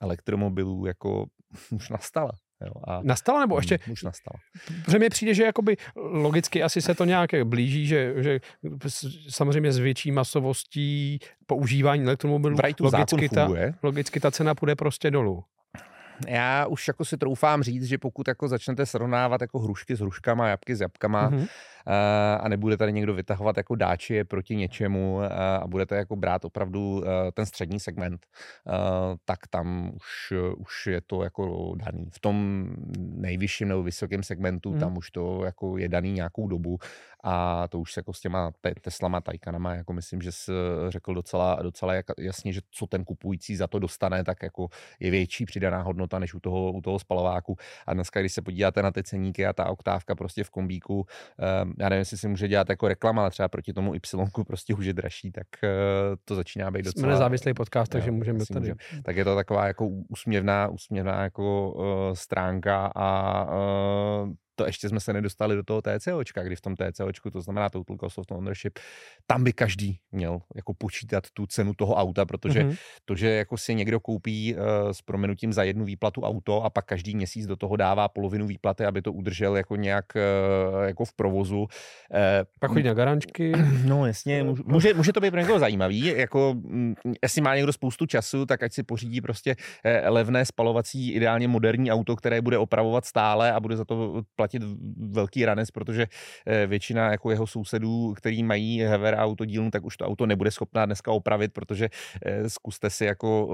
Speaker 2: elektromobilů jako *laughs* už nastala. Jo,
Speaker 1: a nastala nebo ještě?
Speaker 2: Už nastala.
Speaker 1: Protože mi přijde, že jakoby logicky asi se to nějak blíží, že, že samozřejmě s větší masovostí používání elektromobilů logicky ta, logicky ta cena půjde prostě dolů
Speaker 2: já už jako si troufám říct, že pokud jako začnete srovnávat jako hrušky s hruškama, jabky s jabkama, mm-hmm. A nebude tady někdo vytahovat jako dáči proti něčemu a budete jako brát opravdu ten střední segment, tak tam už, už je to jako daný. V tom nejvyšším nebo vysokém segmentu, hmm. tam už to jako je daný nějakou dobu a to už se jako s těma Teslama, Taycanama, jako myslím, že jsi řekl docela, docela jasně, že co ten kupující za to dostane, tak jako je větší přidaná hodnota než u toho, u toho spalováku. A dneska, když se podíváte na ty ceníky a ta oktávka prostě v kombíku, já nevím, jestli si může dělat jako reklama, ale třeba proti tomu Y prostě už je dražší, tak eh, to začíná být docela...
Speaker 1: Jsme nezávislý podcast, takže jo, můžeme tady. Že,
Speaker 2: tak je to taková jako úsměvná, úsměvná jako uh, stránka a uh, to ještě jsme se nedostali do toho TCOčka, kdy v tom TCOčku, to znamená Total Cost of Ownership, tam by každý měl jako počítat tu cenu toho auta, protože mm-hmm. to, že jako si někdo koupí uh, s proměnutím za jednu výplatu auto a pak každý měsíc do toho dává polovinu výplaty, aby to udržel jako nějak uh, jako v provozu. Uh,
Speaker 1: pak chodí na garančky. *clears throat*
Speaker 2: No jasně, může, může to být pro někoho zajímavý, jako mm, jestli má někdo spoustu času, tak ať si pořídí prostě levné spalovací, ideálně moderní auto, které bude opravovat stále a bude za to platit velký ranec, protože eh, většina jako jeho sousedů, který mají Hever autodílnu, tak už to auto nebude schopná dneska opravit, protože eh, zkuste si jako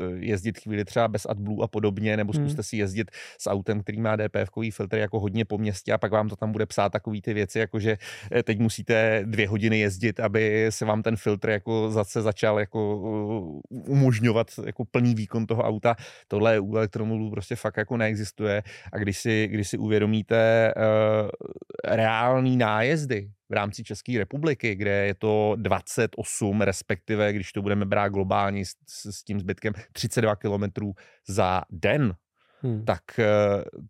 Speaker 2: eh, jezdit chvíli třeba bez AdBlue a podobně, nebo hmm. zkuste hmm. si jezdit s autem, který má DPF-kový filtr jako hodně po městě a pak vám to tam bude psát takový ty věci, jako že teď musíte dvě hodiny jezdit, aby se vám ten filtr jako zase začal jako umožňovat jako plný výkon toho auta. Tohle u elektromobilů prostě fakt jako neexistuje a když si, když si uvědomíte, máte uh, reální nájezdy v rámci České republiky, kde je to 28, respektive, když to budeme brát globálně s, s tím zbytkem, 32 kilometrů za den, hmm. tak uh,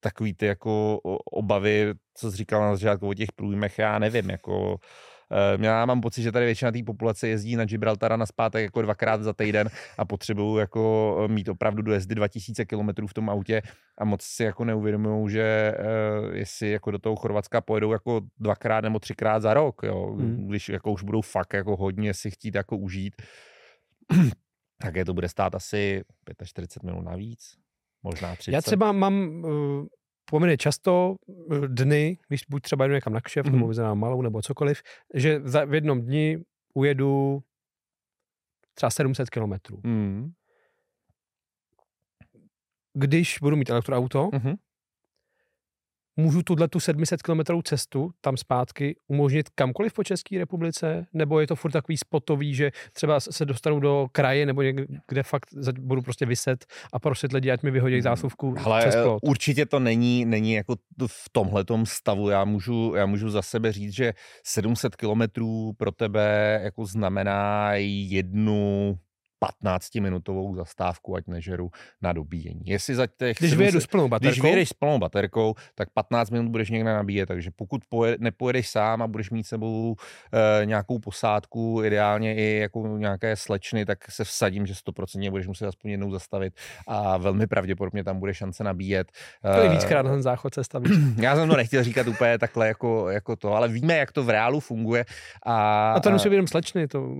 Speaker 2: takový ty jako obavy, co jsi říkal na začátku o těch průjmech, já nevím, jako Eh, já mám pocit, že tady většina té populace jezdí na Gibraltara na zpátek jako dvakrát za týden a potřebují jako eh, mít opravdu dojezdy 2000 km v tom autě a moc si jako neuvědomují, že uh, jestli jako do toho Chorvatska pojedou jako dvakrát nebo třikrát za rok, jo, hmm. když jako už budou fakt jako hodně si chtít jako užít, *clears throat* tak je to bude stát asi 45 minut navíc, možná 30.
Speaker 1: Já třeba mám poměrně často eh, dny, když buď třeba jdu někam na kšef, mm-hmm. nebo vyznám malou, nebo cokoliv, že za, v jednom dni ujedu třeba 700 kilometrů. Mm. Když budu mít elektroauto, mm-hmm můžu tuhle tu 700 km cestu tam zpátky umožnit kamkoliv po České republice, nebo je to furt takový spotový, že třeba se dostanu do kraje nebo někde, kde fakt budu prostě vyset a prosit lidi, ať mi vyhodí hmm. zásuvku Ale přes plot.
Speaker 2: určitě to není, není jako v tomhletom stavu. Já můžu, já můžu za sebe říct, že 700 kilometrů pro tebe jako znamená jednu 15-minutovou zastávku, ať nežeru na dobíjení. Jestli za těch
Speaker 1: když vyjedu s plnou baterkou,
Speaker 2: když vyjedeš s plnou baterkou, tak 15 minut budeš někde nabíjet, takže pokud poje, nepojedeš sám a budeš mít sebou e, nějakou posádku, ideálně i jako nějaké slečny, tak se vsadím, že 100% budeš muset aspoň jednou zastavit a velmi pravděpodobně tam bude šance nabíjet.
Speaker 1: To je eh, víckrát na ten záchod se stavíš. *clears throat*
Speaker 2: Já jsem to nechtěl říkat úplně takhle jako, jako to, ale víme, jak to v reálu funguje. A,
Speaker 1: a to nemusí být jenom slečny, to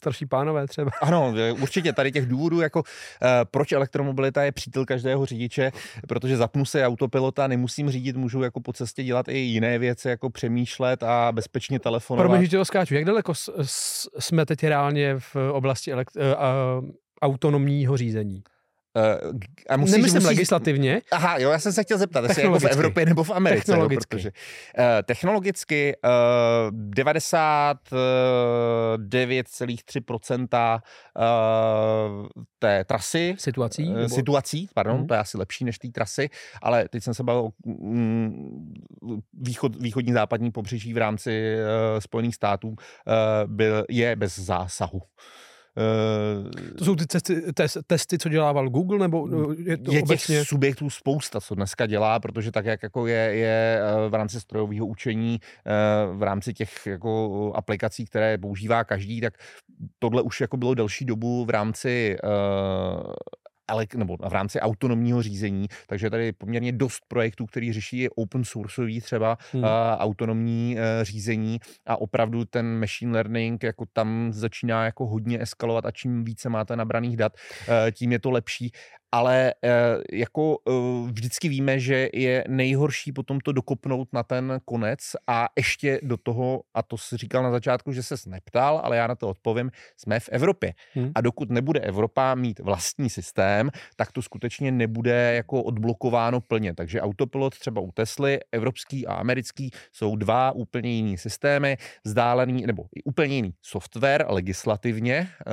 Speaker 1: starší pánové třeba.
Speaker 2: Ano, určitě tady těch důvodů, jako uh, proč elektromobilita je přítel každého řidiče, protože zapnu se autopilota, nemusím řídit, můžu jako po cestě dělat i jiné věci, jako přemýšlet a bezpečně telefonovat.
Speaker 1: Promiň, že skáču. Jak daleko s, s, jsme teď reálně v oblasti elekt, uh, autonomního řízení? Uh, a musíš, Nemyslím musíš... legislativně.
Speaker 2: Aha, jo, já jsem se chtěl zeptat, jestli jako v Evropě nebo v Americe.
Speaker 1: Technologicky.
Speaker 2: Jo, protože, uh, technologicky uh, 99,3% uh, té trasy.
Speaker 1: Situací?
Speaker 2: Uh, nebo... Situací, pardon, hmm. to je asi lepší než té trasy, ale teď jsem se bavil o mm, východ, východní západní pobřeží v rámci uh, Spojených států uh, byl, je bez zásahu.
Speaker 1: Uh, to jsou ty testy, test, testy, co dělával Google, nebo
Speaker 2: eh, je to je obecně... těch subjektů spousta, co dneska dělá, protože tak, jak jako je, je eh, v rámci strojového učení, v rámci těch jako aplikací, které používá každý, tak tohle už jako bylo delší dobu v rámci nebo v rámci autonomního řízení, takže tady je poměrně dost projektů, který řeší open sourceový třeba hmm. autonomní uh, řízení a opravdu ten machine learning jako tam začíná jako hodně eskalovat a čím více máte nabraných dat, uh, tím je to lepší ale jako vždycky víme, že je nejhorší potom to dokopnout na ten konec a ještě do toho, a to si říkal na začátku, že se neptal, ale já na to odpovím, jsme v Evropě. Hmm. A dokud nebude Evropa mít vlastní systém, tak to skutečně nebude jako odblokováno plně. Takže autopilot třeba u Tesly, evropský a americký, jsou dva úplně jiný systémy, vzdálený, nebo úplně jiný software legislativně, eh,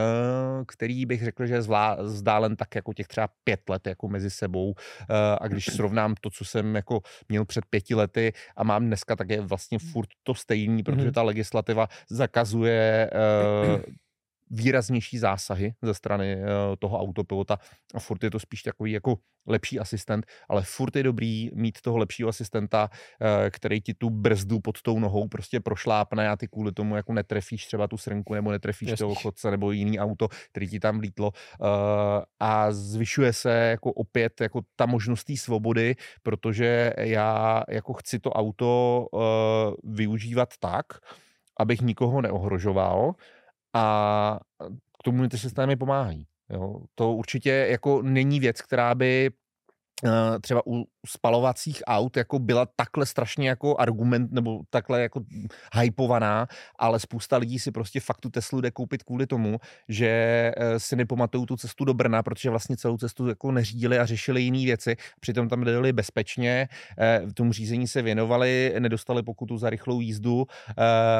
Speaker 2: který bych řekl, že je vzdálen tak jako těch třeba pět let jako mezi sebou. Eh, a když *clears throat* srovnám to, co jsem jako měl před pěti lety a mám dneska, tak je vlastně furt to stejný, protože ta legislativa zakazuje eh, výraznější zásahy ze strany uh, toho autopilota a furt je to spíš takový jako lepší asistent, ale furt je dobrý mít toho lepšího asistenta, uh, který ti tu brzdu pod tou nohou prostě prošlápne a ty kvůli tomu jako netrefíš třeba tu srnku nebo netrefíš Jasný. toho chodce nebo jiný auto, který ti tam vlítlo uh, a zvyšuje se jako opět jako ta možnost té svobody, protože já jako chci to auto využívat tak, abych nikoho neohrožoval, a k tomu ty systémy pomáhají. Jo. To určitě jako není věc, která by třeba u spalovacích aut jako byla takhle strašně jako argument nebo takhle jako hypovaná, ale spousta lidí si prostě fakt tu Teslu jde koupit kvůli tomu, že eh, si nepamatují tu cestu do Brna, protože vlastně celou cestu jako neřídili a řešili jiné věci, přitom tam dojeli bezpečně, eh, v tom řízení se věnovali, nedostali pokutu za rychlou jízdu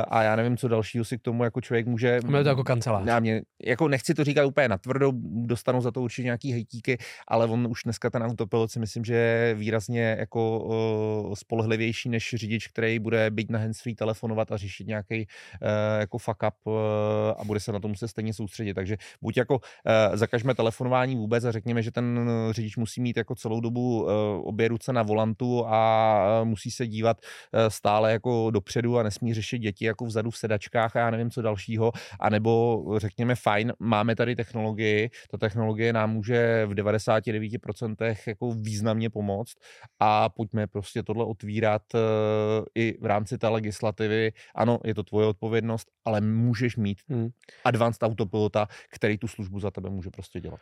Speaker 2: a já nevím, co dalšího si k tomu jako člověk může...
Speaker 1: Měl to jako kancelář.
Speaker 2: Já mě, jako nechci to říkat úplně natvrdo, dostanou za to určitě nějaký hejtíky, ale on už dneska ten autopilot pilot si myslím, že je výrazně jako uh, spolehlivější než řidič, který bude být na handsfree telefonovat a řešit nějaký uh, jako fuck up uh, a bude se na to muset stejně soustředit. Takže buď jako uh, zakažme telefonování vůbec a řekněme, že ten řidič musí mít jako celou dobu uh, obě ruce na volantu a musí se dívat uh, stále jako dopředu a nesmí řešit děti jako vzadu v sedačkách a já nevím co dalšího, anebo řekněme fajn, máme tady technologii, ta technologie nám může v 99% jako významně pomoct a pojďme prostě tohle otvírat uh, i v rámci té legislativy. Ano, je to tvoje odpovědnost, ale můžeš mít hmm. advanced autopilota, který tu službu za tebe může prostě dělat.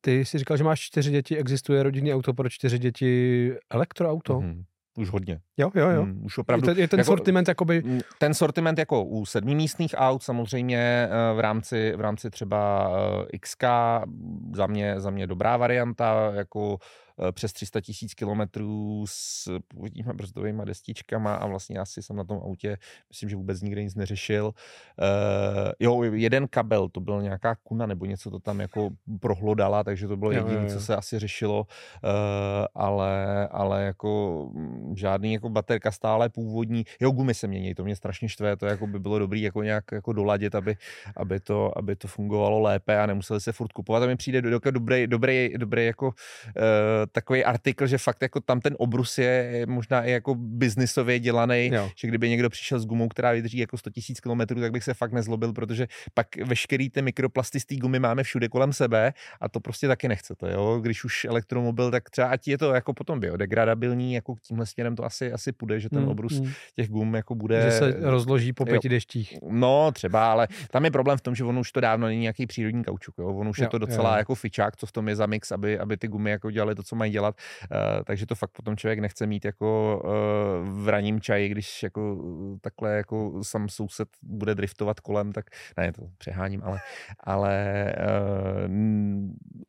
Speaker 1: Ty jsi říkal, že máš čtyři děti, existuje rodinný auto pro čtyři děti, elektroauto? Hmm
Speaker 2: už hodně.
Speaker 1: Jo, jo, jo. Hmm,
Speaker 2: už opravdu.
Speaker 1: Je, to, je ten
Speaker 2: jako,
Speaker 1: sortiment jakoby...
Speaker 2: Ten sortiment jako u sedmimístných aut samozřejmě eh, v rámci, v rámci třeba eh, XK za mě, za mě dobrá varianta, jako Eh, přes 300 tisíc kilometrů s původníma brzdovými destičkama a vlastně asi jsem na tom autě, myslím, že vůbec nikdy nic neřešil. Uh, jo, jeden kabel, to byl nějaká kuna nebo něco to tam jako prohlodala, takže to bylo jediné, co se asi řešilo, uh, ale, ale jako mm, žádný jako baterka stále původní. Jo, gumy se mění, to mě strašně štve, to jako by bylo dobrý jako nějak jako doladit, aby, aby, to, aby to fungovalo lépe a nemuseli se furt kupovat. A mi přijde do, do, dobrý, dobrý, dobrý jako uh, takový artikl, že fakt jako tam ten obrus je možná i jako biznisově dělaný, jo. že kdyby někdo přišel s gumou, která vydrží jako 100 000 km, tak bych se fakt nezlobil, protože pak veškerý ty mikroplasty z té gumy máme všude kolem sebe a to prostě taky nechcete, jo. Když už elektromobil, tak třeba ať je to jako potom biodegradabilní, jako tímhle směrem to asi, asi půjde, že ten hmm, obrus hmm. těch gum jako bude...
Speaker 1: Že se rozloží po pěti jo. deštích.
Speaker 2: No, třeba, ale tam je problém v tom, že on už to dávno není nějaký přírodní kaučuk, jo. On už jo, je to docela jo. jako fičák, co v tom je za mix, aby, aby ty gumy jako dělali to, co mají dělat, uh, takže to fakt potom člověk nechce mít jako uh, v raním čaji, když jako takhle jako sam soused bude driftovat kolem, tak ne, to přeháním, ale, ale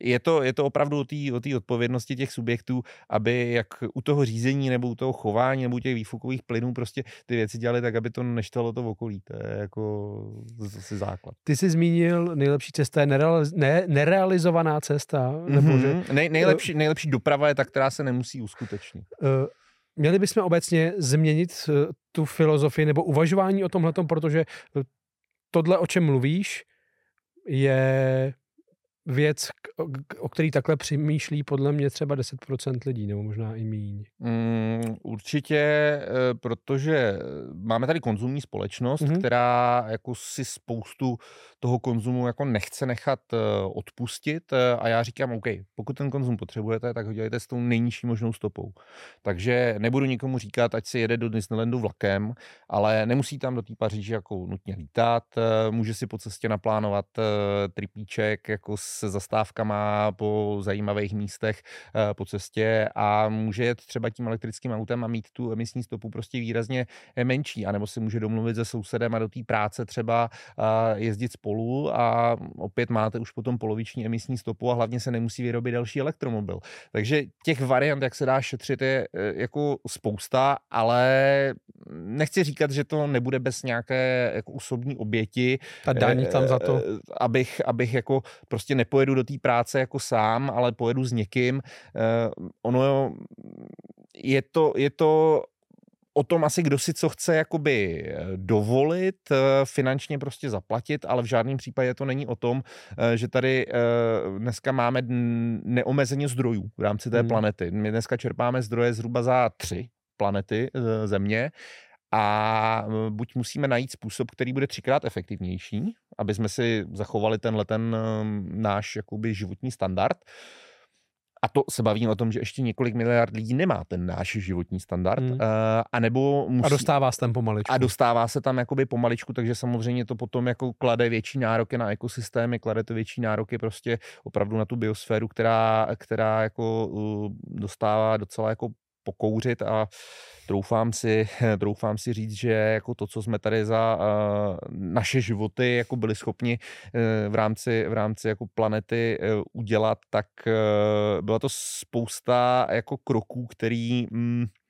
Speaker 2: je, to, je to opravdu o té odpovědnosti těch subjektů, aby jak u toho řízení nebo u toho chování nebo u těch výfukových plynů prostě ty věci dělali tak, aby to neštvalo to v okolí. To je jako zase základ.
Speaker 1: Ty jsi zmínil, nejlepší cesta je nerealiz, ne, nerealizovaná cesta. Nebo mm-hmm.
Speaker 2: že, Nej, nejlepší, nejlepší doprava je ta, která se nemusí uskutečnit. Uh,
Speaker 1: měli bychom obecně změnit uh, tu filozofii nebo uvažování o tomhle, protože tohle, o čem mluvíš, je věc, o který takhle přemýšlí podle mě třeba 10% lidí, nebo možná i míň.
Speaker 2: Mm, určitě, eh, protože máme tady konzumní společnost, mm-hmm. která jako si spoustu toho konzumu jako nechce nechat eh, odpustit eh, a já říkám, OK, pokud ten konzum potřebujete, tak ho dělejte s tou nejnižší možnou stopou. Takže nebudu nikomu říkat, ať si jede do Disneylandu vlakem, ale nemusí tam do té Paříže jako nutně lítat, může si po cestě naplánovat tripíček jako s se zastávkama po zajímavých místech eh, po cestě a může jet třeba tím elektrickým autem a mít tu emisní stopu prostě výrazně menší, anebo si může domluvit se sousedem a do té práce třeba jezdit spolu a opět máte už potom poloviční emisní stopu a hlavně se nemusí vyrobit další elektromobil. Takže těch variant, jak se dá šetřit, je jako spousta, ale nechci říkat, že to nebude bez nějaké jako osobní oběti.
Speaker 1: Ta daň tam za to.
Speaker 2: Abych, abych jako prostě nepojedu do té práce jako sám, ale pojedu s někým. Ono je to, je to o tom asi, kdo si co chce jakoby eh, dovolit, eh, finančně prostě zaplatit, ale v žádném případě to není o tom, eh, že tady dneska máme neomezeně zdrojů v rámci té hmm. planety. My dneska čerpáme zdroje zhruba za tři planety Země a buď musíme najít způsob, který bude třikrát efektivnější, aby jsme si zachovali tenhle ten náš jakoby životní standard, a to se bavím o tom, že ještě několik miliard lidí nemá ten náš životní standard, hmm. uh, a nebo musí,
Speaker 1: A dostává se tam pomaličku.
Speaker 2: A dostává se tam jakoby pomaličku, takže samozřejmě to potom jako klade větší nároky na ekosystémy, klade to větší nároky prostě opravdu na tu biosféru, která, která jako uh, dostává docela jako pokouřit a troufám si, *laughs* troufám si říct, že jako to, co jsme tady za uh, naše životy jako byli schopni uh, v rámci, v rámci jako planety uh, udělat, tak byla to spousta jako kroků, který Eh,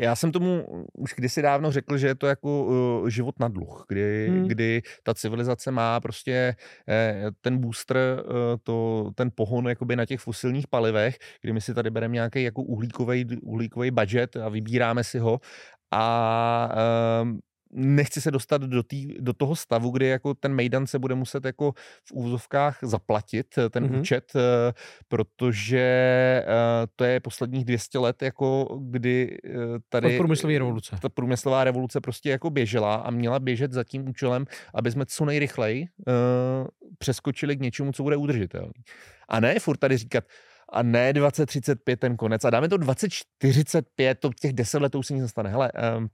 Speaker 2: já jsem tomu už kdysi dávno řekl, že je to jako uh, život na dluh, kdy, hmm. kdy ta civilizace má prostě eh, ten booster, uh, to, ten pohon jakoby na těch fosilních palivech, kdy my si tady bereme nějaký jako uhlíkový, uhlíkový budget a vybíráme si ho a uh, nechci se dostat do, tý, do toho stavu, kdy jako ten Mejdan se bude muset jako v úzovkách zaplatit eh, ten mm-hmm. účet, eh, protože eh, to je posledních 200 let, jako kdy tady...
Speaker 1: Od průmyslové revoluce.
Speaker 2: Ta průmyslová revoluce prostě jako běžela a měla běžet za tím účelem, aby jsme co nejrychleji přeskočili k něčemu, co bude udržitelný. A ne furt tady říkat, a ne 2035 ten konec. A dáme to 2045, to těch 10 let už se nic nestane. Hele, um,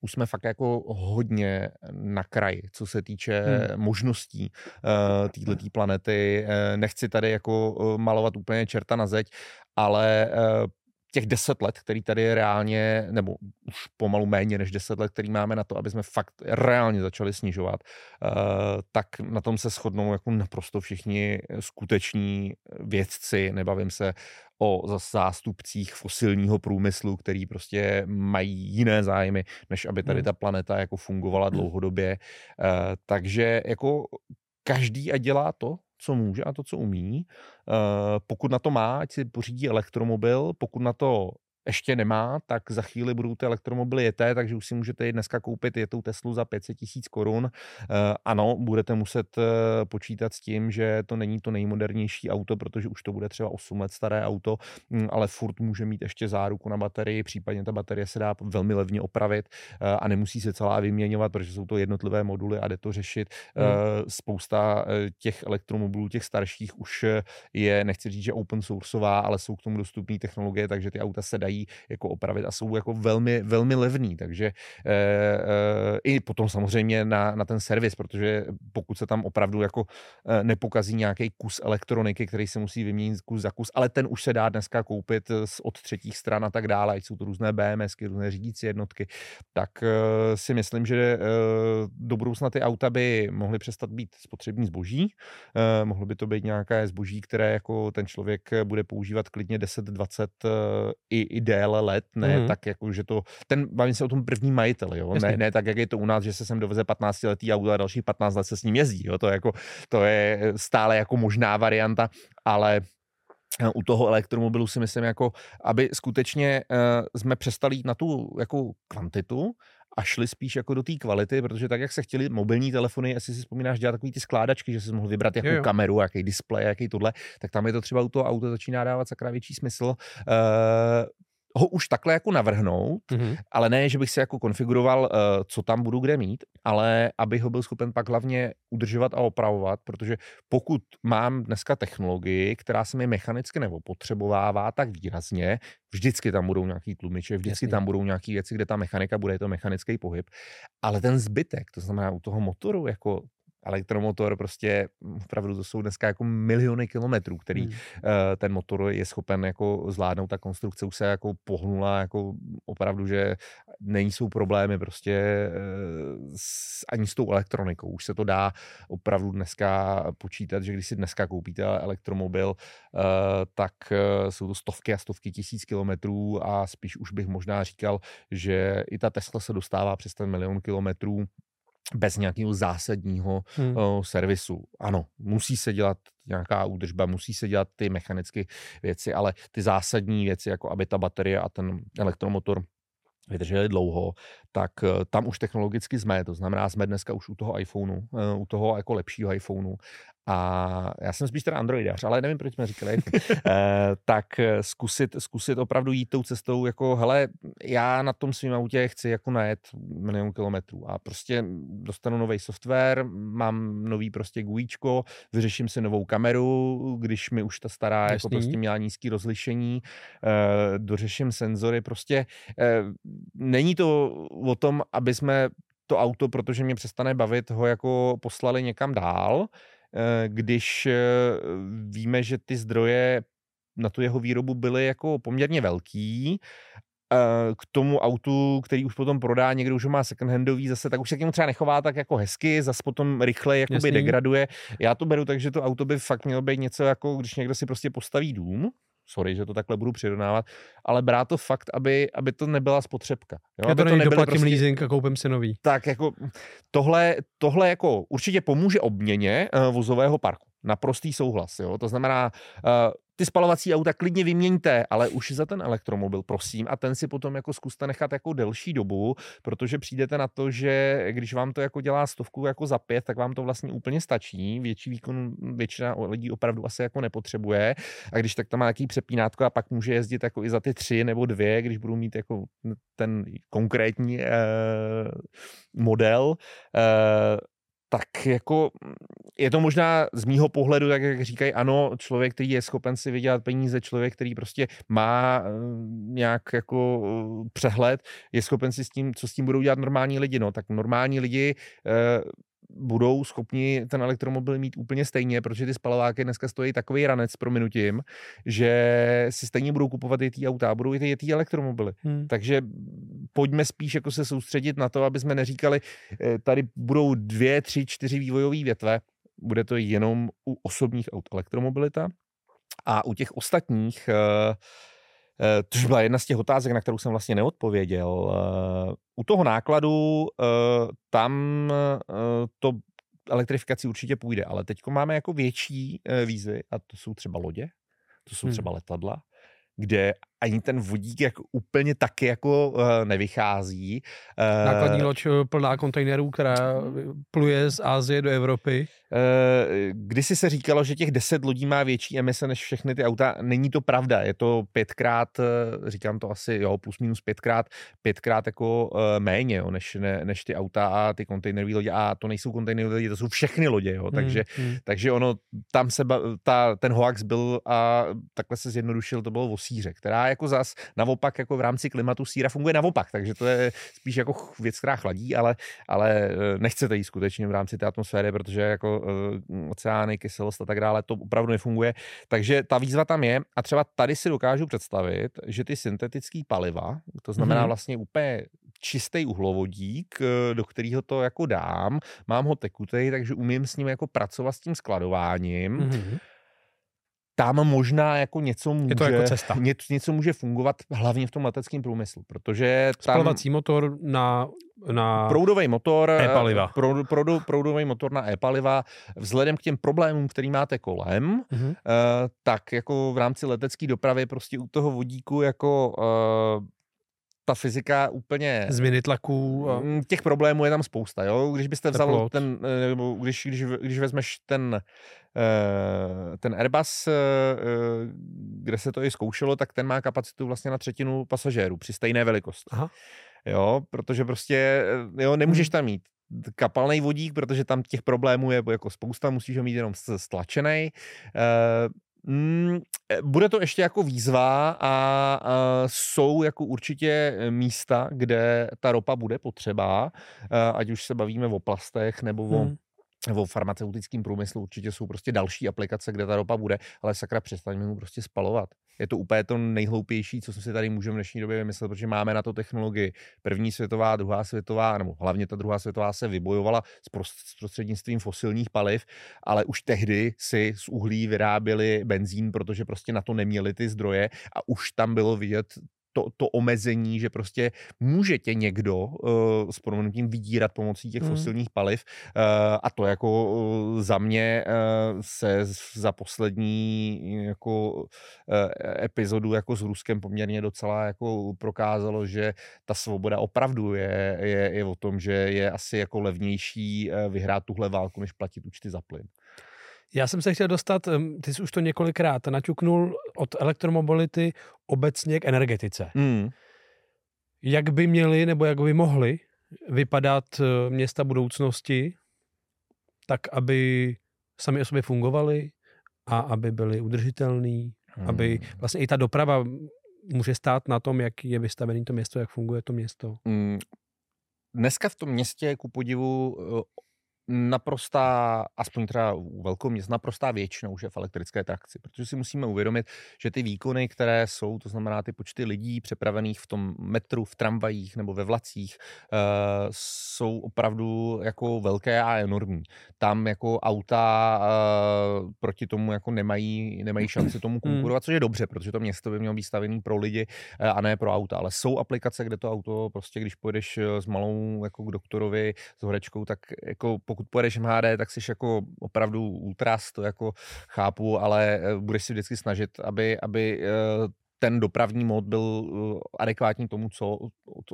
Speaker 2: už jsme fakt jako hodně na kraji, co se týče hmm. možností uh, této planety. Uh, nechci tady jako uh, malovat úplně čerta na zeď, ale uh, těch deset let, který tady je reálně, nebo už pomalu méně než deset let, který máme na to, aby jsme fakt reálně začali snižovat, tak na tom se shodnou jako naprosto všichni skuteční vědci, nebavím se o zástupcích fosilního průmyslu, který prostě mají jiné zájmy, než aby tady hmm. ta planeta jako fungovala hmm. dlouhodobě. Takže jako každý a dělá to, co může a to, co umí. Pokud na to má, ať si pořídí elektromobil, pokud na to ještě nemá, tak za chvíli budou ty elektromobily jeté, takže už si můžete i dneska koupit jetou Teslu za 500 tisíc korun. Uh, ano, budete muset uh, počítat s tím, že to není to nejmodernější auto, protože už to bude třeba 8 let staré auto, um, ale furt může mít ještě záruku na baterii, případně ta baterie se dá velmi levně opravit uh, a nemusí se celá vyměňovat, protože jsou to jednotlivé moduly a jde to řešit. Hmm. Spousta těch elektromobilů, těch starších už je, nechci říct, že open sourceová, ale jsou k tomu dostupné technologie, takže ty auta se dají dají jako opravit a jsou jako velmi, velmi levný, takže e, e, i potom samozřejmě na, na ten servis, protože pokud se tam opravdu jako e, nepokazí nějaký kus elektroniky, který se musí vyměnit kus za kus, ale ten už se dá dneska koupit od třetích stran a tak dále, ať jsou to různé BMSky, různé řídící jednotky, tak si myslím, že do budoucna ty auta by mohly přestat být spotřební zboží, mohlo by to být nějaké zboží, které jako ten člověk bude používat klidně 10-20 e, i, i déle let, ne mm. tak jako, že to, ten, bavím se o tom první majiteli, jo, ne, ne, tak, jak je to u nás, že se sem doveze 15 letý auto a dalších 15 let se s ním jezdí, jo, to je jako, to je stále jako možná varianta, ale eh, u toho elektromobilu si myslím, jako, aby skutečně uh, jsme přestali jít na tu jako kvantitu a šli spíš jako do té kvality, protože tak, jak se chtěli mobilní telefony, jestli si vzpomínáš dělat takový ty skládačky, že jsi mohl vybrat jakou jo, jo. kameru, jaký displej, jaký tohle, tak tam je to třeba u toho auto začíná dávat sakra větší smysl. Uh, ho už takhle jako navrhnout, mm-hmm. ale ne, že bych si jako konfiguroval, uh, co tam budu kde mít, ale abych ho byl schopen pak hlavně udržovat a opravovat, protože pokud mám dneska technologii, která se mi mechanicky nebo potřebovává tak výrazně, vždycky tam budou nějaký tlumiče, vždycky Jasně. tam budou nějaké věci, kde ta mechanika bude, je to mechanický pohyb, ale ten zbytek, to znamená u toho motoru, jako elektromotor prostě opravdu to jsou dneska jako miliony kilometrů, který hmm. ten motor je schopen jako zvládnout. Ta konstrukce už se jako pohnula jako opravdu, že nejsou problémy prostě s, ani s tou elektronikou. Už se to dá opravdu dneska počítat, že když si dneska koupíte elektromobil, tak jsou to stovky a stovky tisíc kilometrů a spíš už bych možná říkal, že i ta Tesla se dostává přes ten milion kilometrů bez nějakého zásadního hmm. uh, servisu. Ano, musí se dělat nějaká údržba, musí se dělat ty mechanické věci, ale ty zásadní věci, jako aby ta baterie a ten elektromotor vydrželi dlouho, tak uh, tam už technologicky jsme, to znamená, jsme dneska už u toho iPhoneu, uh, u toho jako lepšího iPhoneu a já jsem spíš teda androidář, ale nevím, proč jsme říkali *laughs* e, tak eh, zkusit, zkusit opravdu jít tou cestou, jako hele, já na tom svém autě chci jako najet milion kilometrů a prostě dostanu nový software, mám nový prostě GUIčko, vyřeším si novou kameru, když mi už ta stará jako Jasný. jako prostě měla nízký rozlišení, e, dořeším senzory, prostě není to o tom, aby jsme to auto, protože mě přestane bavit, ho jako poslali někam dál, Eh, když eh, víme, že ty zdroje na tu jeho výrobu byly jako poměrně velký, eh, k tomu autu, který už potom prodá, někdo už ho má second-handový zase, tak už se k němu třeba nechová tak jako hezky, zase potom rychle jakoby Jasný. degraduje. Já to beru tak, že to auto by fakt mělo být něco jako, když někdo si prostě postaví dům, sorry, že to takhle budu přirovnávat, ale brát to fakt, aby, aby to nebyla spotřebka.
Speaker 1: Jo? Já to, to doplatím prostě, leasing a koupím si nový.
Speaker 2: Tak jako tohle, tohle jako určitě pomůže obměně uh, vozového parku. Naprostý souhlas. Jo? To znamená, uh, ty spalovací auta klidně vyměňte, ale už za ten elektromobil, prosím, a ten si potom jako zkuste nechat jako delší dobu, protože přijdete na to, že když vám to jako dělá stovku jako za pět, tak vám to vlastně úplně stačí. Větší výkon většina lidí opravdu asi jako nepotřebuje. A když tak tam má nějaký přepínátko a pak může jezdit jako i za ty tři nebo dvě, když budou mít jako ten konkrétní eh, model, eh, tak jako je to možná z mýho pohledu, tak jak říkají, ano, člověk, který je schopen si vydělat peníze, člověk, který prostě má eh, nějak jako eh, přehled, je schopen si s tím, co s tím budou dělat normální lidi, no, tak normální lidi eh, budou schopni ten elektromobil mít úplně stejně, protože ty spalováky dneska stojí takový ranec pro minutím, že si stejně budou kupovat i ty auta, budou i ty elektromobily. Hmm. Takže pojďme spíš jako se soustředit na to, aby jsme neříkali, eh, tady budou dvě, tři, čtyři vývojové větve, bude to jenom u osobních aut elektromobilita a u těch ostatních uh, což byla jedna z těch otázek, na kterou jsem vlastně neodpověděl. Eh, u toho nákladu eh, tam to elektrifikaci určitě půjde, ale teď máme jako větší výzvy a to jsou třeba lodě, to jsou hmm. třeba letadla, kde ani ten vodík jako úplně taky jako uh, nevychází.
Speaker 1: Uh, Nákladní loď plná kontejnerů, která pluje z Ázie do Evropy.
Speaker 2: Uh, kdysi se říkalo, že těch deset lodí má větší emise než všechny ty auta. Není to pravda. Je to pětkrát, říkám to asi, jo, plus minus pětkrát, pětkrát jako uh, méně, jo, než, ne, než ty auta a ty kontejnerové lodě. A to nejsou kontejnerové lodě, to jsou všechny lodě, jo. Takže, hmm, hmm. takže ono, tam se, ta, ten hoax byl a takhle se zjednodušil, to bylo o síře, která jako zas naopak jako v rámci klimatu síra funguje naopak, takže to je spíš jako věc, která chladí, ale, ale eh, nechcete jí skutečně v rámci té atmosféry, protože jako uh, oceány, kyselost a tak dále, to opravdu nefunguje. Takže ta výzva tam je a třeba tady si dokážu představit, že ty syntetické paliva, to znamená mm-hmm. vlastně úplně čistý uhlovodík, eh, do kterého to jako dám, mám ho tekutej, takže umím s ním jako pracovat s tím skladováním. Mm-hmm tam možná jako něco může,
Speaker 1: je to jako cesta.
Speaker 2: Něco, něco může fungovat hlavně v tom leteckém průmyslu, protože
Speaker 1: tam... Spalovací motor na na
Speaker 2: proudový motor,
Speaker 1: e-paliva.
Speaker 2: Proud, proud, proudový motor na e-paliva, vzhledem k těm problémům, který máte kolem, mm-hmm. uh, tak jako v rámci letecké dopravy prostě u toho vodíku jako uh, ta fyzika úplně...
Speaker 1: Změny tlaků.
Speaker 2: A... Mm, těch problémů je tam spousta, jo. Když byste vzal Teplot. ten, eh, nebo když, když, když vezmeš ten, eh, ten Airbus, eh, kde se to i zkoušelo, tak ten má kapacitu vlastně na třetinu pasažérů při stejné velikosti. Aha. Jo, protože prostě, jo, nemůžeš hmm. tam mít kapalný vodík, protože tam těch problémů je jako spousta, musíš ho mít jenom stlačený. Mm, e, bude to ještě jako výzva a, a jsou jako určitě místa, kde ta ropa bude potřeba, ať už se bavíme o plastech nebo o, hmm. Nebo farmaceutickém průmyslu určitě jsou prostě další aplikace, kde ta ropa bude, ale sakra přestaňme mu prostě spalovat. Je to úplně to nejhloupější, co si tady můžeme v dnešní době vymyslet, protože máme na to technologii. První světová, druhá světová, nebo hlavně ta druhá světová se vybojovala s prostřednictvím fosilních paliv, ale už tehdy si z uhlí vyráběli benzín, protože prostě na to neměli ty zdroje a už tam bylo vidět to, to omezení, že prostě může tě někdo uh, s proměnutím vydírat pomocí těch mm. fosilních paliv uh, a to jako uh, za mě uh, se za poslední jako uh, epizodu jako s Ruskem poměrně docela jako prokázalo, že ta svoboda opravdu je, je, je o tom, že je asi jako levnější vyhrát tuhle válku, než platit účty za plyn.
Speaker 1: Já jsem se chtěl dostat, ty jsi už to několikrát naťuknul od elektromobility obecně k energetice. Mm. Jak by měly nebo jak by mohly vypadat eh, města budoucnosti, tak aby sami o sobě fungovaly a aby byly udržitelný, mm. aby vlastně i ta doprava může stát na tom, jak je vystavené to město, jak funguje to město. Mm.
Speaker 2: Dneska v tom městě, ku podivu, eh, naprostá, aspoň teda u velkou měst, naprostá většina už je v elektrické trakci, protože si musíme uvědomit, že ty výkony, které jsou, to znamená ty počty lidí přepravených v tom metru, v tramvajích nebo ve vlacích, uh, jsou opravdu jako velké a enormní. Tam jako auta uh, proti tomu jako nemají, nemají šanci tomu *clears throat* hmm. konkurovat, což je dobře, protože to město by mělo být stavěné pro lidi uh, a ne pro auta. Ale jsou aplikace, kde to auto prostě, když pojedeš s malou jako k doktorovi s horečkou, tak jako pokud pojedeš MHD, tak jsi jako opravdu ultras, to jako chápu, ale eh, budeš si vždycky snažit, aby, aby eh, ten dopravní mod byl eh, adekvátní tomu, co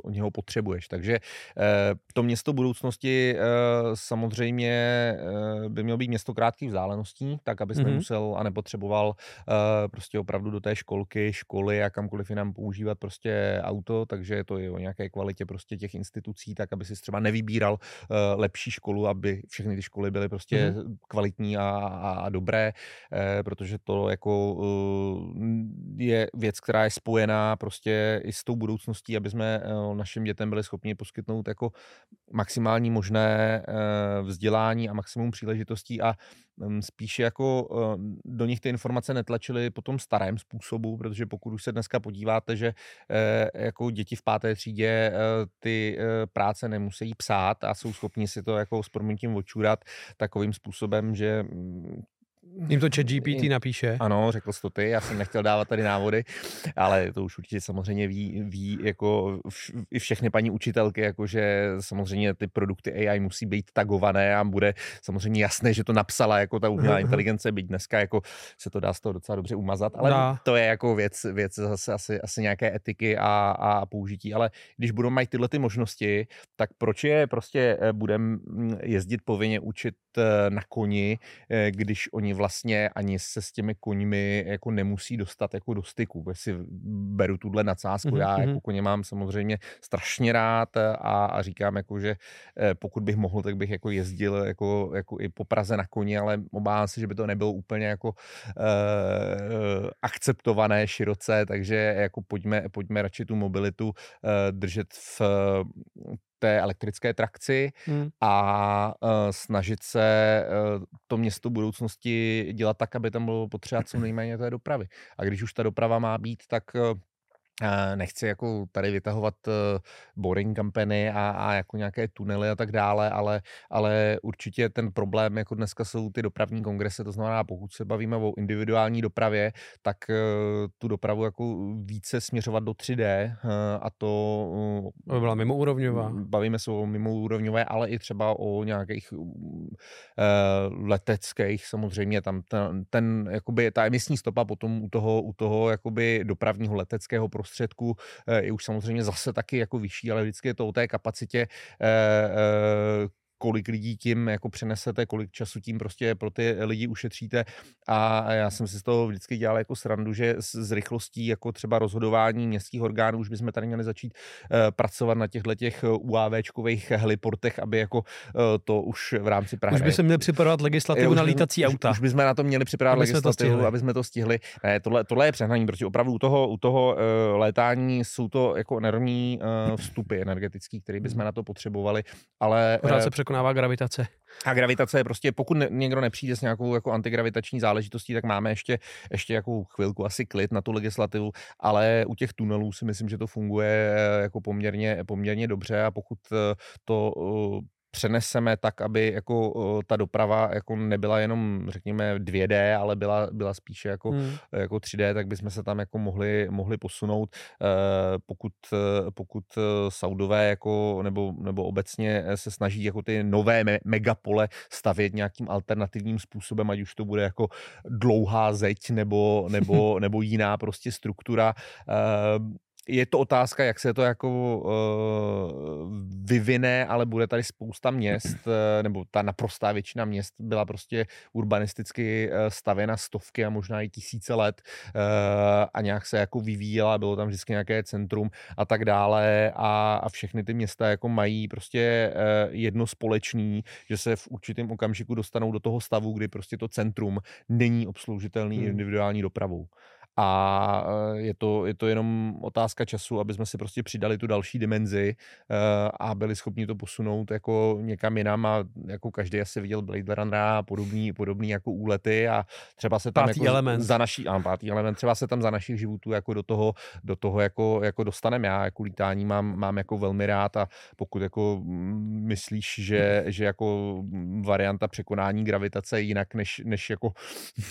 Speaker 2: od něho potřebuješ. Takže eh, to město budoucnosti eh, samozřejmě by mělo být město krátkých vzdáleností, tak aby mm-hmm. musel a nepotřeboval prostě opravdu do té školky, školy a kamkoliv jinam používat prostě auto, takže je to i o nějaké kvalitě prostě těch institucí, tak aby si třeba nevybíral lepší školu, aby všechny ty školy byly prostě mm-hmm. kvalitní a, a, a dobré, protože to jako je věc, která je spojená prostě i s tou budoucností, aby jsme eh, našim dětem byli schopni poskytnout jako maximální možné eh, vzdělání a maximum příležitostí a mm, spíše jako eh, do nich ty informace netlačily po tom starém způsobu, protože pokud už se dneska podíváte, že jako děti v páté třídě ty práce nemusí psát a jsou schopni si to jako s proměnitím očurat takovým způsobem, že mm,
Speaker 1: Jim to chat GPT napíše.
Speaker 2: Ano, řekl jsi to ty, já jsem nechtěl dávat tady návody, ale to už určitě samozřejmě ví, ví jako i všechny paní učitelky, jakože samozřejmě ty produkty AI musí být tagované a bude samozřejmě jasné, že to napsala jako ta umělá inteligence, byť dneska jako se to dá z toho docela dobře umazat, ale dá. to je jako věc, věc zase asi, asi nějaké etiky a, a použití, ale když budou mít tyhle ty možnosti, tak proč je prostě eh, budeme mm, jezdit povinně učit eh, na koni, eh, když oni vlastně ani se s těmi koňmi jako nemusí dostat jako do styku. Já si beru tuhle nadsázku, mm-hmm. já jako mhm. koně mám samozřejmě strašně rád a, a říkám jako, že eh, pokud bych mohl, tak bych jako jezdil jako, jako i po Praze na koni, ale obávám se, že by to nebylo úplně jako uh, akceptované široce, takže jako pojďme, pojďme radši tu mobilitu uh, držet v té elektrické trakci hmm. a uh, snažit se uh, to město budoucnosti dělat tak, aby tam bylo potřeba co nejméně té dopravy. A když už ta doprava má být, tak uh, Nechci jako tady vytahovat eh, boring company a, a jako nějaké tunely a tak dále, ale, ale určitě ten problém, jako dneska jsou ty dopravní kongresy, to znamená, pokud se bavíme o individuální dopravě, tak eh, tu dopravu jako více směřovat do 3D eh, a to...
Speaker 1: To byla mimoúrovňová.
Speaker 2: Bavíme se o mimoúrovňové, ale i třeba o nějakých leteckých, samozřejmě tam ten, ten jakoby ta emisní stopa potom u toho, u toho jakoby dopravního leteckého prostředí prostředků eh, je už samozřejmě zase taky jako vyšší, ale vždycky je to o té kapacitě, eh, eh, kolik lidí tím jako přenesete, kolik času tím prostě pro ty lidi ušetříte a já jsem si z toho vždycky dělal jako srandu, že s, rychlostí jako třeba rozhodování městských orgánů už bychom tady měli začít uh, pracovat na těchto těch UAVčkových heliportech, aby jako uh, to už v rámci Prahy...
Speaker 1: Už by se měli připravovat legislativu na lítací auta.
Speaker 2: Už, už bychom na to měli připravovat aby legislativu, jsme aby jsme to stihli. Ne, tohle, tohle je přehnaní, protože opravdu u toho, u toho uh, létání jsou to jako enormní uh, vstupy energetický, které bychom hmm. na to potřebovali, ale...
Speaker 1: Pořád se překonává gravitace.
Speaker 2: A gravitace je prostě, pokud ne, někdo nepřijde s nějakou jako antigravitační záležitostí, tak máme ještě, ještě jako chvilku asi klid na tu legislativu, ale u těch tunelů si myslím, že to funguje eh, jako poměrně, poměrně dobře a pokud eh, to přeneseme tak, aby jako ta doprava jako nebyla jenom, řekněme, 2D, ale byla, byla spíše jako, hmm. jako 3D, tak bychom se tam jako mohli, mohli posunout. Eh, pokud, pokud Saudové jako, nebo, nebo obecně se snaží jako ty nové me- megapole stavět nějakým alternativním způsobem, ať už to bude jako dlouhá zeď nebo, nebo, *laughs* nebo jiná prostě struktura, eh, je to otázka, jak se to jako uh, vyvine, ale bude tady spousta měst, uh, nebo ta naprostá většina měst byla prostě urbanisticky uh, stavěna stovky a možná i tisíce let uh, a nějak se jako vyvíjela, bylo tam vždycky nějaké centrum a tak dále a, a všechny ty města jako mají prostě uh, jedno společný, že se v určitém okamžiku dostanou do toho stavu, kdy prostě to centrum není obsloužitelný hmm. individuální dopravou a eh, je to, je to jenom otázka času, aby jsme si prostě přidali tu další dimenzi eh, a byli schopni to posunout jako někam jinam a jako každý asi viděl Blade Runner a podobný, podobný jako úlety a třeba se tam
Speaker 1: pátý
Speaker 2: jako
Speaker 1: element.
Speaker 2: za naší, a pátý element, třeba se tam za našich životů jako do toho, do toho jako, jako dostaneme. Já jako lítání mám, mám jako velmi rád a pokud jako myslíš, že, že jako varianta překonání gravitace je jinak než, než jako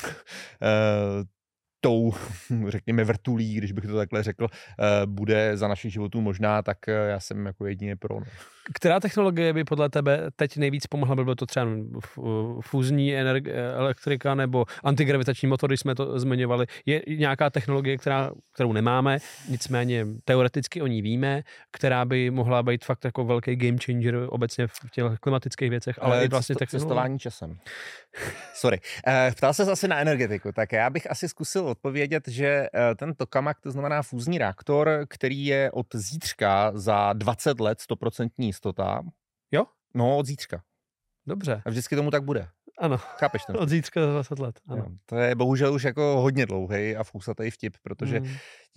Speaker 2: *laughs* eh, tou, *laughs* řekněme, vrtulí, když bych to takhle řekl, eh, bude za našich životů možná, tak eh, já jsem jako jedině pro. No.
Speaker 1: Která technologie by podle tebe teď nejvíc pomohla? By bylo to třeba fúzní elektrika nebo antigravitační motor, když jsme to zmiňovali. Je nějaká technologie, která, kterou nemáme, nicméně teoreticky o ní víme, která by mohla být fakt jako velký game changer obecně v těch klimatických věcech, ale, ale i vlastně
Speaker 2: technologie. Cestování časem. Sorry. Eh, ptal se zase na energetiku, tak já bych asi zkusil odpovědět, že ten tokamak, to znamená fúzní reaktor, který je od zítřka za 20 let 100% jistota.
Speaker 1: Jo?
Speaker 2: No, od zítřka.
Speaker 1: Dobře.
Speaker 2: A vždycky tomu tak bude.
Speaker 1: Ano.
Speaker 2: Chápeš to? *laughs*
Speaker 1: Od zítřka za 20 let. Ano. Jo,
Speaker 2: to je bohužel už jako hodně dlouhý a fousatý vtip, protože mm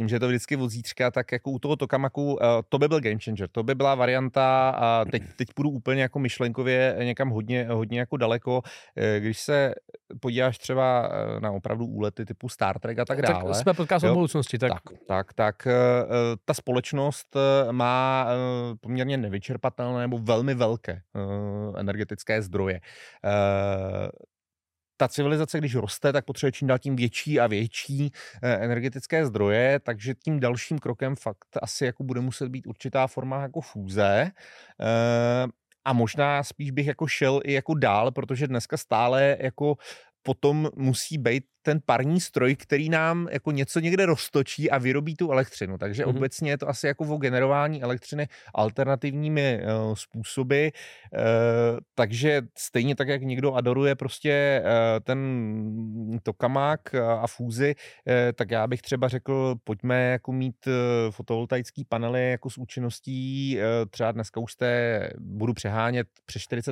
Speaker 2: tím, že je to vždycky od zítřka, tak jako u toho Tokamaku, uh, to by byl game changer, to by byla varianta a teď, teď půjdu úplně jako myšlenkově někam hodně, hodně jako daleko, eh, když se podíváš třeba eh, na opravdu úlety typu Star Trek a tak dále.
Speaker 1: Tak jsme podcast o budoucnosti. Tak,
Speaker 2: tak, tak, tak ta společnost má poměrně nevyčerpatelné nebo velmi velké energetické zdroje ta civilizace, když roste, tak potřebuje čím dál tím větší a větší eh, energetické zdroje, takže tím dalším krokem fakt asi jako bude muset být určitá forma jako fúze. Eh, a možná spíš bych jako šel i jako dál, protože dneska stále jako potom musí být ten parní stroj, který nám jako něco někde roztočí a vyrobí tu elektřinu. Takže mm-hmm. obecně je to asi jako o generování elektřiny alternativními uh, způsoby. Uh, takže stejně tak, jak někdo adoruje prostě uh, ten tokamák a fúzi, uh, tak já bych třeba řekl, pojďme jako mít uh, fotovoltaický panely jako s účinností, uh, třeba dneska už jste, budu přehánět přes 40%,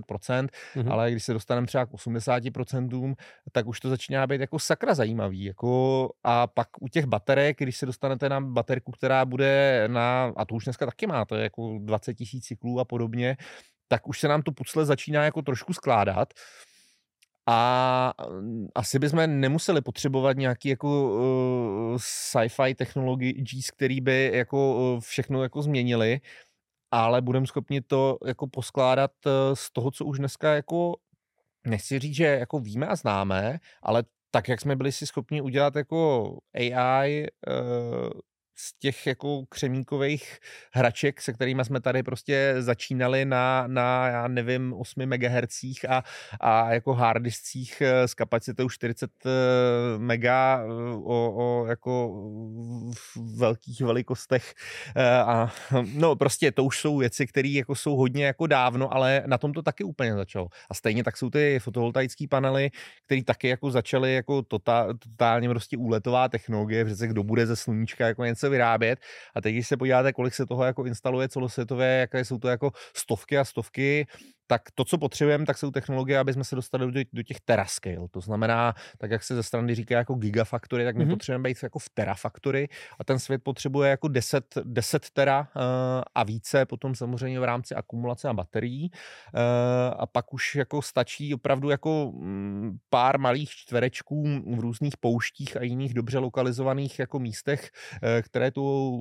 Speaker 2: mm-hmm. ale když se dostaneme třeba k 80%, tak už to začíná být jako sak sakra zajímavý. Jako, a pak u těch baterek, když se dostanete na baterku, která bude na, a to už dneska taky máte, jako 20 tisíc cyklů a podobně, tak už se nám to pucle začíná jako trošku skládat. A mm, asi bychom nemuseli potřebovat nějaký jako uh, sci-fi technologii, který by jako uh, všechno jako změnili, ale budeme schopni to jako poskládat uh, z toho, co už dneska jako nechci říct, že jako víme a známe, ale tak, jak jsme byli si schopni udělat jako AI eh, z těch jako křemíkových hraček, se kterými jsme tady prostě začínali na, na já nevím, 8 MHz a, a jako harddiskcích eh, s kapacitou 40 eh, mega o, o jako velkých velikostech a no prostě to už jsou věci, které jako jsou hodně jako dávno, ale na tom to taky úplně začalo. A stejně tak jsou ty fotovoltaické panely, které taky jako začaly jako totál, totálně prostě úletová technologie, přece kdo bude ze sluníčka jako něco vyrábět. A teď, když se podíváte, kolik se toho jako instaluje celosvětové, jaké jsou to jako stovky a stovky tak to, co potřebujeme, tak jsou technologie, aby jsme se dostali do, do těch terascale. To znamená, tak jak se ze strany říká jako gigafaktory, tak my mm-hmm. potřebujeme být jako v terafaktory a ten svět potřebuje jako 10, 10 tera uh, a více potom samozřejmě v rámci akumulace a baterií uh, a pak už jako stačí opravdu jako mm, pár malých čtverečků v různých pouštích a jiných dobře lokalizovaných jako místech, uh, které tu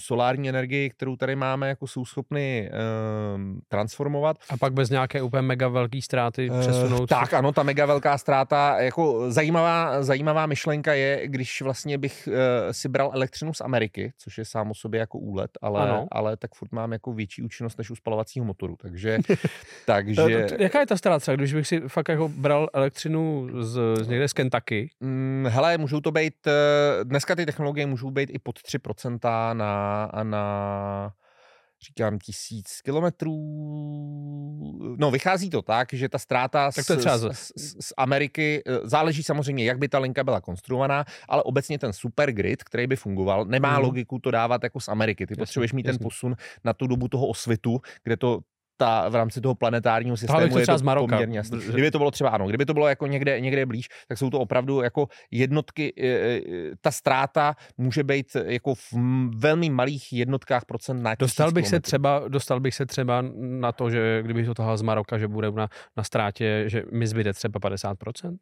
Speaker 2: solární energii, kterou tady máme, jako jsou schopny uh, transformovat.
Speaker 1: A pak bez nějaké úplně mega velké ztráty přesunout. Uh,
Speaker 2: tak, ano, ta mega velká ztráta, jako zajímavá, zajímavá myšlenka je, když vlastně bych uh, si bral elektřinu z Ameriky, což je sám o sobě jako úlet, ale, ale tak furt mám jako větší účinnost než u spalovacího motoru, takže... *laughs* takže...
Speaker 1: Jaká je ta ztráta, když bych si fakt jako bral elektřinu z, z někde z Kentucky?
Speaker 2: Mm, hele, můžou to být, dneska ty technologie můžou být i pod 3% na, na říkám tisíc kilometrů. No, vychází to tak, že ta ztráta
Speaker 1: tak to je třeba
Speaker 2: z, z, z Ameriky, eh, záleží samozřejmě, jak by ta linka byla konstruovaná, ale obecně ten supergrid, který by fungoval, nemá mm. logiku to dávat jako z Ameriky. Ty jasně, potřebuješ mít jasně. ten posun na tu dobu toho osvitu, kde to ta, v rámci toho planetárního systému
Speaker 1: to je to Maroka.
Speaker 2: poměrně jasný. Kdyby to bylo třeba, ano, kdyby to bylo jako někde, někde blíž, tak jsou to opravdu jako jednotky, e, e, ta ztráta může být jako v velmi malých jednotkách procent na
Speaker 1: dostal bych se třeba, Dostal bych se třeba na to, že kdybych to tahal z Maroka, že bude na, na ztrátě, že mi zbyde třeba 50%?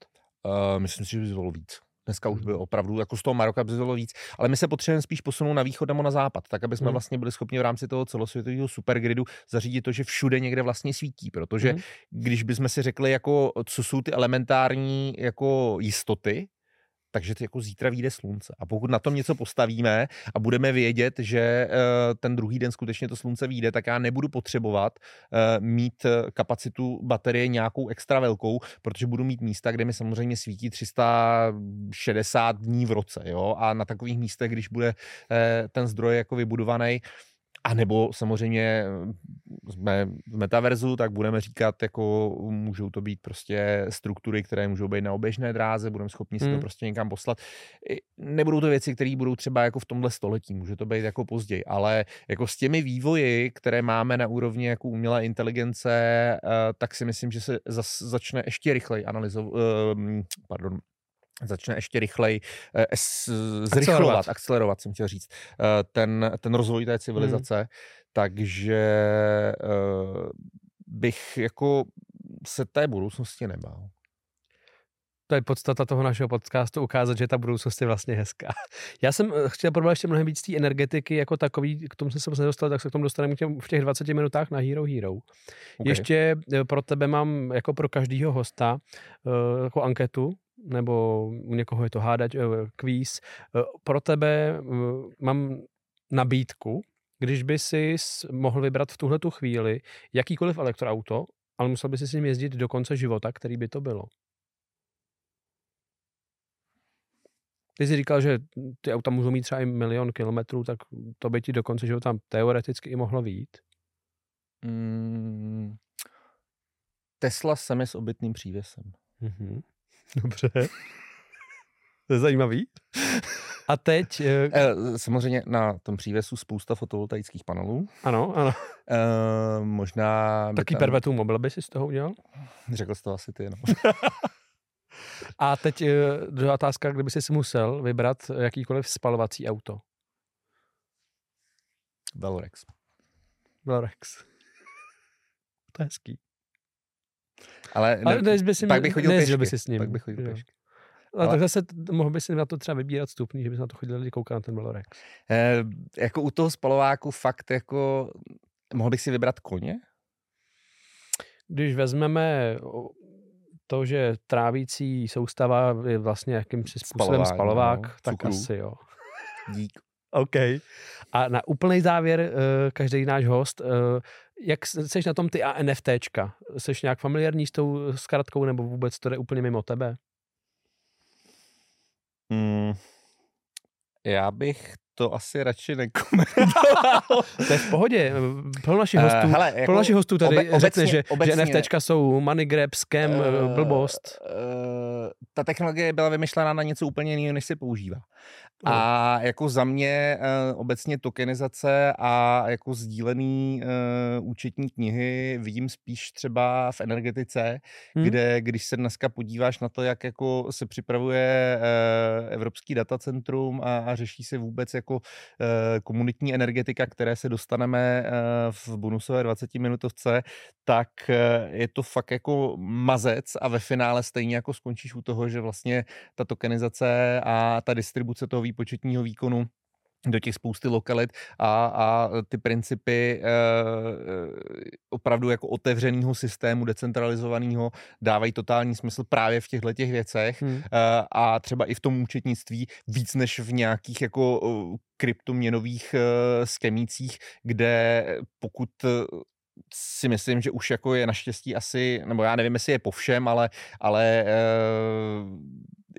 Speaker 2: Uh, myslím si, že by bylo víc. Dneska už by opravdu jako z toho Maroka by bylo víc, ale my se potřebujeme spíš posunout na východ nebo na západ, tak aby jsme hmm. vlastně byli schopni v rámci toho celosvětového supergridu zařídit to, že všude někde vlastně svítí, protože hmm. když bychom si řekli, jako, co jsou ty elementární jako jistoty, takže jako zítra vyjde slunce. A pokud na tom něco postavíme a budeme vědět, že uh, ten druhý den skutečně to slunce vyjde, tak já nebudu potřebovat uh, mít eh, kapacitu baterie nějakou extra velkou, protože budu mít místa, kde mi samozřejmě svítí 360 dní v roce. Jo? A na takových místech, když bude ten zdroj jako vybudovaný, a nebo samozřejmě jsme v metaverzu, tak budeme říkat, jako můžou to být prostě struktury, které můžou být na oběžné dráze, budeme schopni si to hmm. prostě někam poslat. Nebudou to věci, které budou třeba jako v tomhle století, může to být jako později, ale jako s těmi vývoji, které máme na úrovni jako umělé inteligence, eh, tak si myslím, že se začne ještě rychleji analyzovat, eh, pardon, začne ještě rychleji eh, zrychlovat, akcelerovat. akcelerovat, jsem chtěl říct, eh, ten, ten rozvoj té civilizace, hmm. takže eh, bych jako se té budoucnosti nebál.
Speaker 1: To je podstata toho našeho podcastu, ukázat, že ta budoucnost je vlastně hezká. *laughs* Já jsem chtěl probrat ještě mnohem víc té energetiky jako takový, k tomu jsem se nedostal, tak se k tomu dostaneme v těch 20 minutách na Hero Hero. Okay. Ještě pro tebe mám, jako pro každého hosta, jako anketu, nebo u někoho je to hádač, eh, kvíz. Eh, pro tebe eh, mám nabídku, když by si mohl vybrat v tuhle tu chvíli jakýkoliv elektroauto, ale musel by si s ním jezdit do konce života, který by to bylo. Ty jsi říkal, že ty auta můžou mít třeba i milion kilometrů, tak to by ti do konce života teoreticky i mohlo výjít. Mm,
Speaker 2: Tesla semi s obytným přívěsem.
Speaker 1: Mm-hmm. Dobře. To je zajímavý. A teď...
Speaker 2: Eh, samozřejmě na tom přívěsu spousta fotovoltaických panelů.
Speaker 1: Ano, ano.
Speaker 2: E, možná...
Speaker 1: Taký tam... perpetuum mobil by si z toho udělal?
Speaker 2: Řekl jsi to asi ty, no. *laughs*
Speaker 1: A teď druhá otázka, kdyby jsi musel vybrat jakýkoliv spalovací auto.
Speaker 2: Velorex.
Speaker 1: Velorex. *laughs* To je hezký.
Speaker 2: Ale, ne, Ale by si pak bych chodil pěšky. By si s ním. Pak bych chodil pěšky.
Speaker 1: Ale, ale tak zase mohl by si na to třeba vybírat stupný, že by se na to chodil lidi koukat na ten Velorex.
Speaker 2: Eh, jako u toho spalováku fakt jako mohl bych si vybrat koně?
Speaker 1: Když vezmeme to, že trávící soustava je vlastně jakýmsi způsobem Spalování, spalovák, no, tak cukru. asi jo.
Speaker 2: Dík. *laughs*
Speaker 1: OK. A na úplný závěr, eh, každý náš host, eh, jak jsi na tom ty a NFTčka? Jsi nějak familiární s tou zkratkou nebo vůbec to jde úplně mimo tebe?
Speaker 2: Mm, já bych to asi radši nekomentoval. *laughs*
Speaker 1: to je v pohodě. Pro našich hostů, uh, hele, jako pro našich hostů tady obe, řekne, že, obecně, že NFTčka jsou money grab, scam, uh, blbost. Uh,
Speaker 2: ta technologie byla vymyšlená na něco úplně jiného, než se používá. A jako za mě uh, obecně tokenizace a jako sdílený uh, účetní knihy vidím spíš třeba v energetice, hmm. kde když se dneska podíváš na to, jak jako se připravuje uh, Evropský datacentrum a, a řeší se vůbec jako komunitní energetika, které se dostaneme v bonusové 20 minutovce, tak je to fakt jako mazec a ve finále stejně jako skončíš u toho, že vlastně ta tokenizace a ta distribuce toho výpočetního výkonu do těch spousty lokalit a, a ty principy e, opravdu jako otevřeného systému, decentralizovaného, dávají totální smysl právě v těchto těch věcech hmm. e, a třeba i v tom účetnictví víc než v nějakých jako kryptoměnových e, skemících, kde pokud si myslím, že už jako je naštěstí asi, nebo já nevím, jestli je po všem, ale, ale e,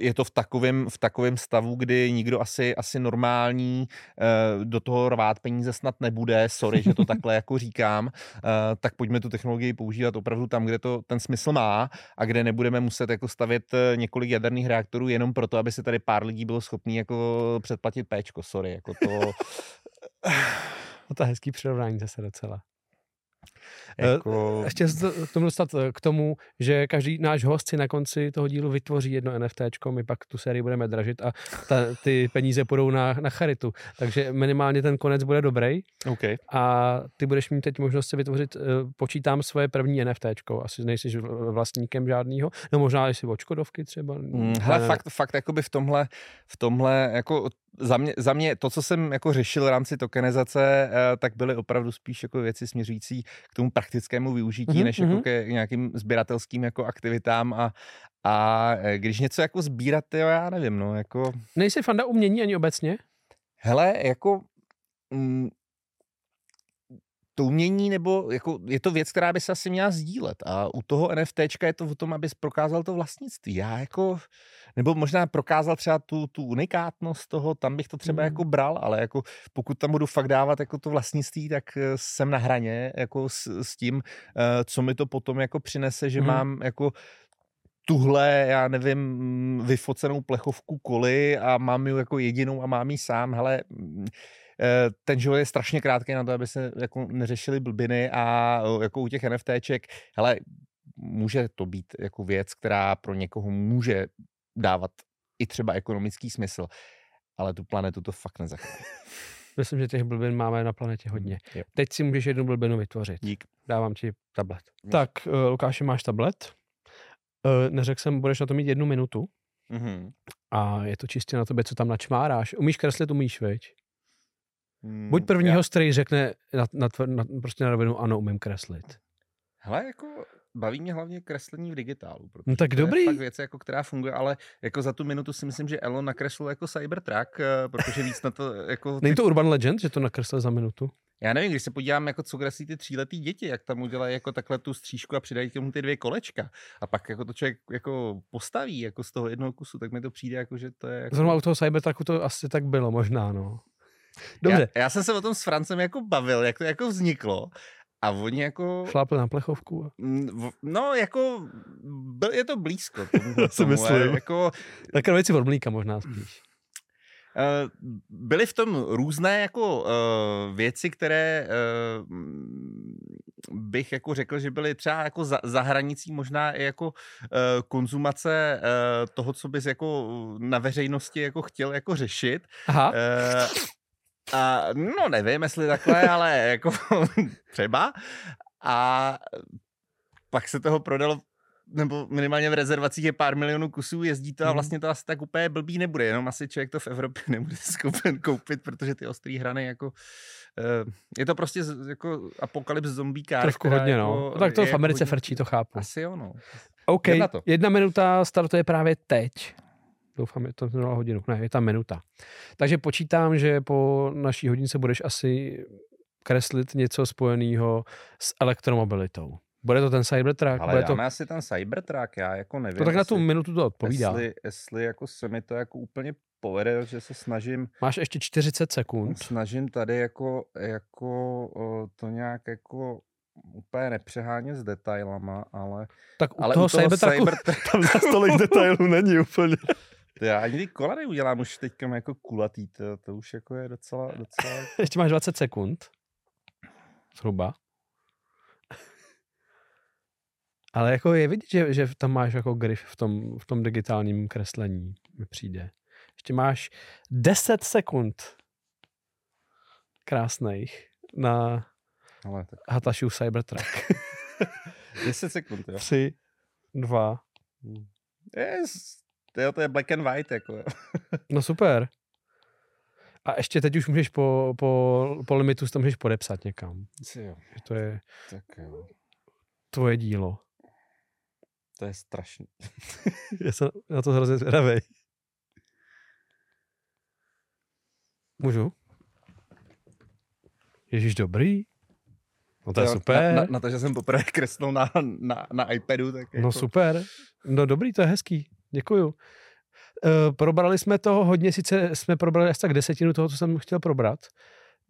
Speaker 2: je to v takovém, v takovém stavu, kdy nikdo asi, asi normální uh, do toho rvát peníze snad nebude, sorry, že to takhle jako říkám, uh, tak pojďme tu technologii používat opravdu tam, kde to ten smysl má a kde nebudeme muset jako stavět eh, několik jaderných reaktorů jenom proto, aby se tady pár lidí bylo schopný jako předplatit péčko, sorry, jako to...
Speaker 1: no *laughs* to hezký přirovnání zase docela. Jako... Ještě k tomu dostat eh, k tomu, že každý náš host si na konci toho dílu vytvoří jedno NFT, my pak tu sérii budeme dražit a ta, ty peníze půjdou na, na charitu. Takže minimálně ten konec bude dobrý.
Speaker 2: Okay.
Speaker 1: A ty budeš mít teď možnost si vytvořit, eh, počítám svoje první NFT, asi nejsi vlastníkem žádného, no možná i si očkodovky třeba.
Speaker 2: Mm, hele, fakt, fakt jakoby v tomhle, v tomhle jako za mě, za mě to, co jsem jako řešil v rámci tokenizace, eh, tak byly opravdu spíš jako věci směřující k tomu praktickému využití, mm-hmm. než jako mhm. ke nějakým sběratelským jako aktivitám a, a eh, když něco jako sbírat, jo, já nevím, no, jako...
Speaker 1: Nejsi fanda umění ani obecně?
Speaker 2: Hele, jako... Mm, to umění, nebo jako je to věc, která by se asi měla sdílet. A u toho NFTčka je to o tom, abys prokázal to vlastnictví. Já jako nebo možná prokázal třeba tu, tu unikátnost toho, tam bych to třeba mm. jako bral, ale jako pokud tam budu fakt dávat jako to vlastnictví, tak eh, jsem na hraně jako s, s tím, eh, co mi to potom jako přinese, že mm. mám jako tuhle, já nevím, vyfocenou plechovku koly a mám ji jako jedinou a mám ji sám, hele, mm, ten život je strašně krátký na to, aby se jako neřešili blbiny a jako u těch NFTček, hele, může to být jako věc, která pro někoho může dávat i třeba ekonomický smysl, ale tu planetu to fakt nezachrání. *laughs*
Speaker 1: Myslím, že těch blbin máme na planetě hodně. Jo. Teď si můžeš jednu blbinu vytvořit.
Speaker 2: Dík.
Speaker 1: Dávám ti tablet. Tak, uh, Lukáši, máš tablet. Uh, neřekl jsem, budeš na to mít jednu minutu. Mm-hmm. A je to čistě na tobě, co tam načmáráš. Umíš kreslit, umíš, veď? Mm, Buď první já... host, který řekne na, na, na, prostě na rovinu, ano, umím kreslit.
Speaker 2: Hele, jako baví mě hlavně kreslení v digitálu.
Speaker 1: No tak dobrý.
Speaker 2: Je fakt věc, jako, která funguje, ale jako za tu minutu si myslím, že Elon nakreslil jako Cybertruck, eh, protože víc na to jako...
Speaker 1: Není to Urban Legend, že to nakreslil za minutu?
Speaker 2: Já nevím, když se podívám, jako co kreslí ty tříletý děti, jak tam udělají jako takhle tu střížku a přidají k tomu ty dvě kolečka. A pak jako to člověk jako postaví jako z toho jednoho kusu, tak mi to přijde jako, že to je... Jako...
Speaker 1: Zrovna u toho Cybertrucku to asi tak bylo možná, no.
Speaker 2: Dobře. Já, já, jsem se o tom s Francem jako bavil, jak to jako vzniklo. A oni jako...
Speaker 1: Šlápl na plechovku.
Speaker 2: No, jako, je to blízko *laughs* tomu.
Speaker 1: si myslím. Jako... Tak věci od možná spíš.
Speaker 2: Uh, byly v tom různé jako uh, věci, které uh, bych jako řekl, že byly třeba jako za, za hranicí možná i jako uh, konzumace uh, toho, co bys jako na veřejnosti jako chtěl jako řešit.
Speaker 1: Aha. Uh,
Speaker 2: a, no nevím, jestli takhle, ale jako *laughs* třeba. A pak se toho prodalo nebo minimálně v rezervacích je pár milionů kusů, jezdí to a mhm. vlastně to asi tak úplně blbý nebude, jenom asi člověk to v Evropě *laughs* nebude schopen koupit, protože ty ostrý hrany jako uh, je to prostě jako apokalyps zombie car.
Speaker 1: Trošku hodně, no. jako, no. Tak to v Americe hodně... frčí, to chápu.
Speaker 2: Asi jo, no.
Speaker 1: OK, jedna minuta startuje právě teď. Doufám, že to měla hodinu. Ne, je tam minuta. Takže počítám, že po naší hodince budeš asi kreslit něco spojeného s elektromobilitou. Bude to ten Cybertruck?
Speaker 2: Ale
Speaker 1: bude
Speaker 2: to... asi ten Cybertruck, já jako nevím.
Speaker 1: To tak na tu minutu to odpovídá.
Speaker 2: Jestli, jestli jako se mi to jako úplně povede, že se snažím...
Speaker 1: Máš ještě 40 sekund.
Speaker 2: Snažím tady jako, jako to nějak jako úplně nepřehánět s detailama, ale...
Speaker 1: Tak u
Speaker 2: ale
Speaker 1: toho,
Speaker 2: u toho
Speaker 1: Cybertrucku
Speaker 2: Cybertrucku-
Speaker 1: tam za tolik detailů není úplně. *laughs*
Speaker 2: To já ani ty kola neudělám už teďka jako kulatý, to, to už jako je docela, docela... *laughs*
Speaker 1: Ještě máš 20 sekund. Zhruba. Ale jako je vidět, že, že tam máš jako grif v tom, v tom digitálním kreslení, mi přijde. Ještě máš 10 sekund krásných na
Speaker 2: Ale tak
Speaker 1: Hatašu Cybertruck. *laughs*
Speaker 2: 10 sekund, jo.
Speaker 1: 3, 2.
Speaker 2: Yes. To je, to je black and white, jako. *laughs*
Speaker 1: No super. A ještě teď už můžeš po, po, po limitu si to můžeš podepsat někam.
Speaker 2: Jo,
Speaker 1: to je
Speaker 2: tak jo.
Speaker 1: tvoje dílo.
Speaker 2: To je strašný. *laughs*
Speaker 1: Já jsem na to hrozně zvědavý. Můžu? Ježíš, dobrý. No to je
Speaker 2: Jo,
Speaker 1: super.
Speaker 2: Na, na, na, to, že jsem poprvé kreslil na, na, na iPadu, tak jako...
Speaker 1: No super. No dobrý, to je hezký. Děkuju. Uh, probrali jsme toho hodně, sice jsme probrali asi tak desetinu toho, co jsem chtěl probrat,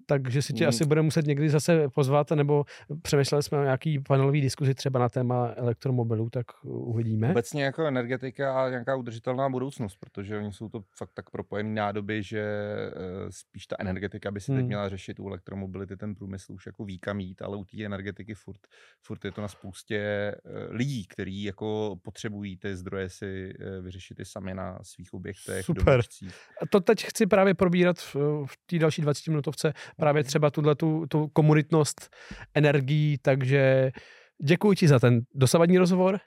Speaker 1: takže si tě
Speaker 2: Hmm.
Speaker 1: asi bude muset někdy zase pozvat, nebo přemýšleli jsme o nějaký panelový diskuzi třeba na téma elektromobilů, tak uvidíme.
Speaker 2: Obecně jako energetika a nějaká udržitelná budoucnost, protože oni jsou to fakt tak propojený nádoby, že eh, spíš ta energetika by si teď
Speaker 1: Hmm.
Speaker 2: měla řešit u elektromobility, ten průmysl už jako ví kam jít, ale u té energetiky furt, furt je to na spoustě eh, lidí, kteří jako potřebují ty zdroje si eh, vyřešit i sami na svých objektech,
Speaker 1: Super. A to teď chci právě probírat v, v té další 20 minutovce, právě třeba tuhle tu, tu komunitnost energií, takže děkuji ti za ten dosavadní rozhovor.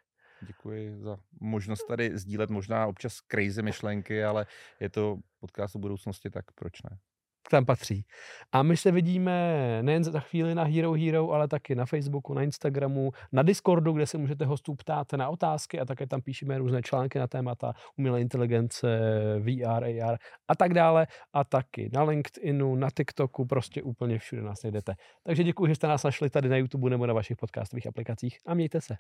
Speaker 2: Děkuji za možnost tady sdílet možná občas crazy myšlenky, ale je to podcast o budoucnosti, tak proč ne?
Speaker 1: Tam patří. A my se vidíme nejen za chvíli na Hero Hero, ale taky na Facebooku, na Instagramu, na Discordu, kde se můžete hostů ptát na otázky a také tam píšeme různé články na témata umělé inteligence, VR, AR a tak dále. A taky na LinkedInu, na TikToku, prostě úplně všude nás najdete. Takže děkuji, že jste nás našli tady na YouTube nebo na vašich podcastových aplikacích a mějte se.